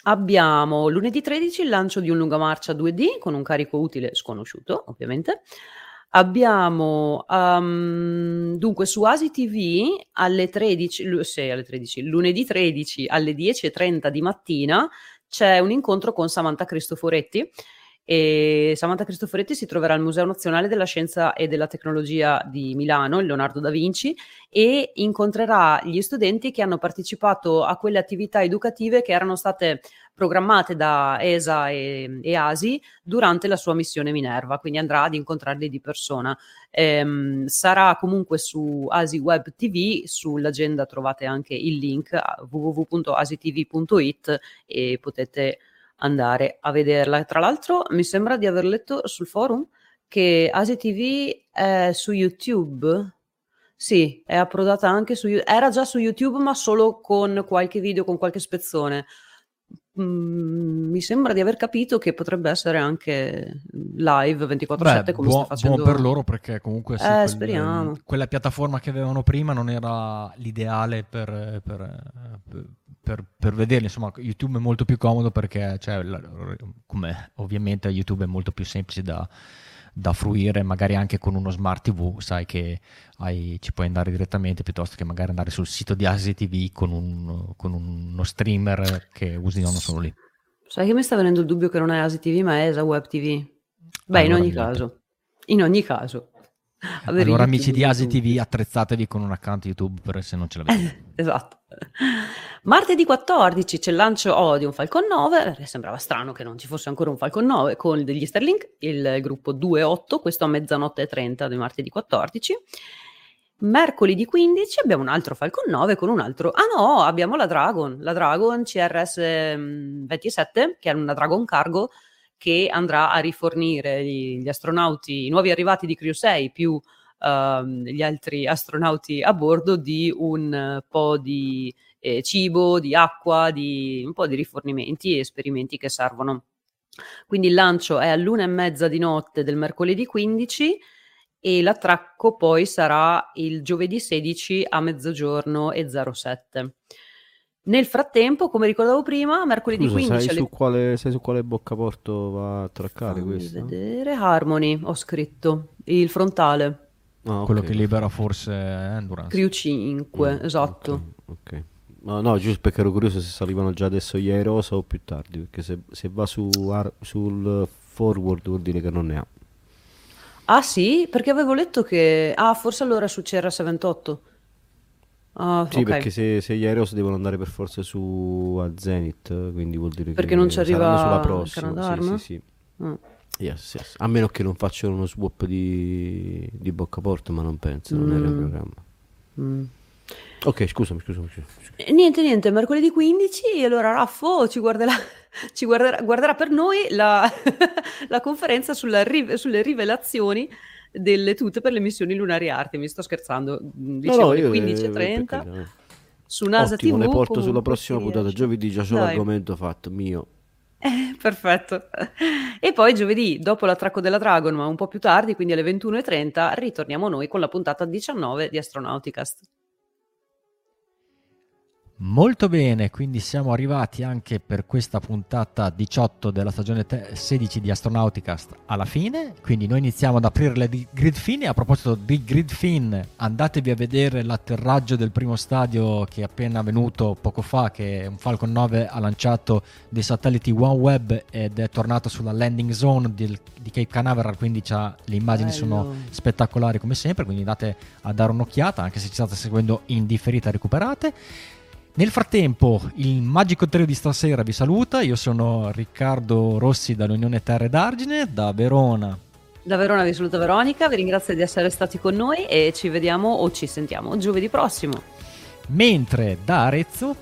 abbiamo lunedì 13 il lancio di un lungamarcia 2D con un carico utile sconosciuto, ovviamente. Abbiamo um, dunque su Asi TV alle 13, sì, alle 13, lunedì 13 alle 10.30 di mattina c'è un incontro con Samantha Cristoforetti e Samantha Cristoforetti si troverà al Museo Nazionale della Scienza e della Tecnologia di Milano, il Leonardo da Vinci, e incontrerà gli studenti che hanno partecipato a quelle attività educative che erano state programmate da ESA e, e ASI durante la sua missione Minerva, quindi andrà ad incontrarli di persona. Ehm, sarà comunque su ASI Web TV, sull'agenda trovate anche il link www.asitv.it e potete andare a vederla. Tra l'altro, mi sembra di aver letto sul forum che Asi TV è su YouTube. Sì, è approdata anche su YouTube. Era già su YouTube, ma solo con qualche video, con qualche spezzone. Mm, mi sembra di aver capito che potrebbe essere anche live 24/7 come buon, sta facendo buon per loro perché comunque sì, eh, quel, quella piattaforma che avevano prima non era l'ideale per, per, per per, per vederli. Insomma, YouTube è molto più comodo perché, cioè, la, come ovviamente YouTube è molto più semplice da, da, fruire, magari anche con uno smart TV, sai che hai, ci puoi andare direttamente piuttosto che magari andare sul sito di Asi TV con, un, con uno streamer che usi non solo lì. Sai che mi sta venendo il dubbio che non è Asi TV ma è Esa Web TV? Beh, allora, in ogni caso. In ogni caso. Allora, YouTube, amici di Asi TV, attrezzatevi con un account YouTube per se non ce l'avete. esatto. Martedì 14 c'è il lancio oh, di un Falcon 9, sembrava strano che non ci fosse ancora un Falcon 9 con degli Starlink, il gruppo 2.8, questo a mezzanotte e 30 di martedì 14. Mercoledì 15 abbiamo un altro Falcon 9 con un altro... Ah no, abbiamo la Dragon, la Dragon CRS 27, che è una Dragon Cargo che andrà a rifornire gli, gli astronauti, i nuovi arrivati di Crew 6 più uh, gli altri astronauti a bordo di un po' di eh, cibo, di acqua, di un po' di rifornimenti e esperimenti che servono. Quindi il lancio è all'una e mezza di notte del mercoledì 15 e l'attracco poi sarà il giovedì 16 a mezzogiorno e 07. Nel frattempo, come ricordavo prima, mercoledì Scusa, 15 sai, alle... su quale, sai su quale boccaporto va a attraccare Fammi questo? vedere Harmony, ho scritto, il frontale. Ah, Quello che libera forse Endurance. Crew 5, mm, esatto. Ok. okay. No, no, giusto perché ero curioso se salivano già adesso gli Aerosa o più tardi, perché se, se va su, sul forward vuol dire che non ne ha. Ah sì? Perché avevo letto che... Ah, forse allora su CR78. Ah, sì, okay. perché se, se, gli Aeros devono andare per forza su a Zenith, quindi vuol dire perché che non ci arriva sulla prossima. Sì, sì, sì. Mm. Yes, yes. A meno che non facciano uno swap di, di boccaporto, ma non penso, non mm. era il programma. Mm. Ok, scusami, scusami. scusami. Niente, niente, mercoledì 15, allora Raffo ci guarderà, ci guarderà, guarderà per noi la, la conferenza sulla, sulle rivelazioni delle tute per le missioni lunari Arte. Mi sto scherzando, dicevo no, no, 15.30 eh, su NASA Ottimo, TV. ne porto sulla prossima puntata. Giovedì già c'ho l'argomento fatto mio. Eh, perfetto. E poi giovedì, dopo l'attracco della Dragon, ma un po' più tardi, quindi alle 21.30, ritorniamo noi con la puntata 19 di Astronauticast. Molto bene, quindi siamo arrivati anche per questa puntata 18 della stagione 16 di Astronauticast alla fine, quindi noi iniziamo ad aprire le grid fin e a proposito di grid fin andatevi a vedere l'atterraggio del primo stadio che è appena avvenuto poco fa, che un Falcon 9 ha lanciato dei satelliti OneWeb ed è tornato sulla landing zone di, di Cape Canaveral, quindi le immagini Bello. sono spettacolari come sempre, quindi andate a dare un'occhiata, anche se ci state seguendo in differita recuperate. Nel frattempo, il magico trio di stasera vi saluta. Io sono Riccardo Rossi dall'Unione Terre d'Argine, da Verona. Da Verona vi saluta Veronica, vi ringrazio di essere stati con noi e ci vediamo o ci sentiamo giovedì prossimo. Mentre da Arezzo.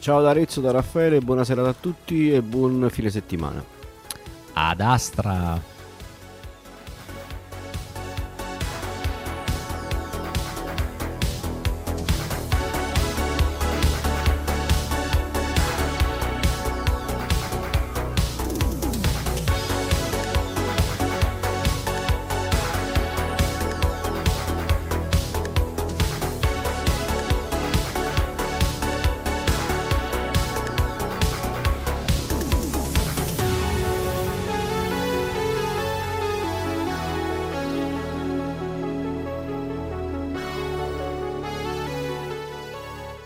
Ciao da Arezzo, da Raffaele, buonasera a tutti e buon fine settimana. Ad Astra.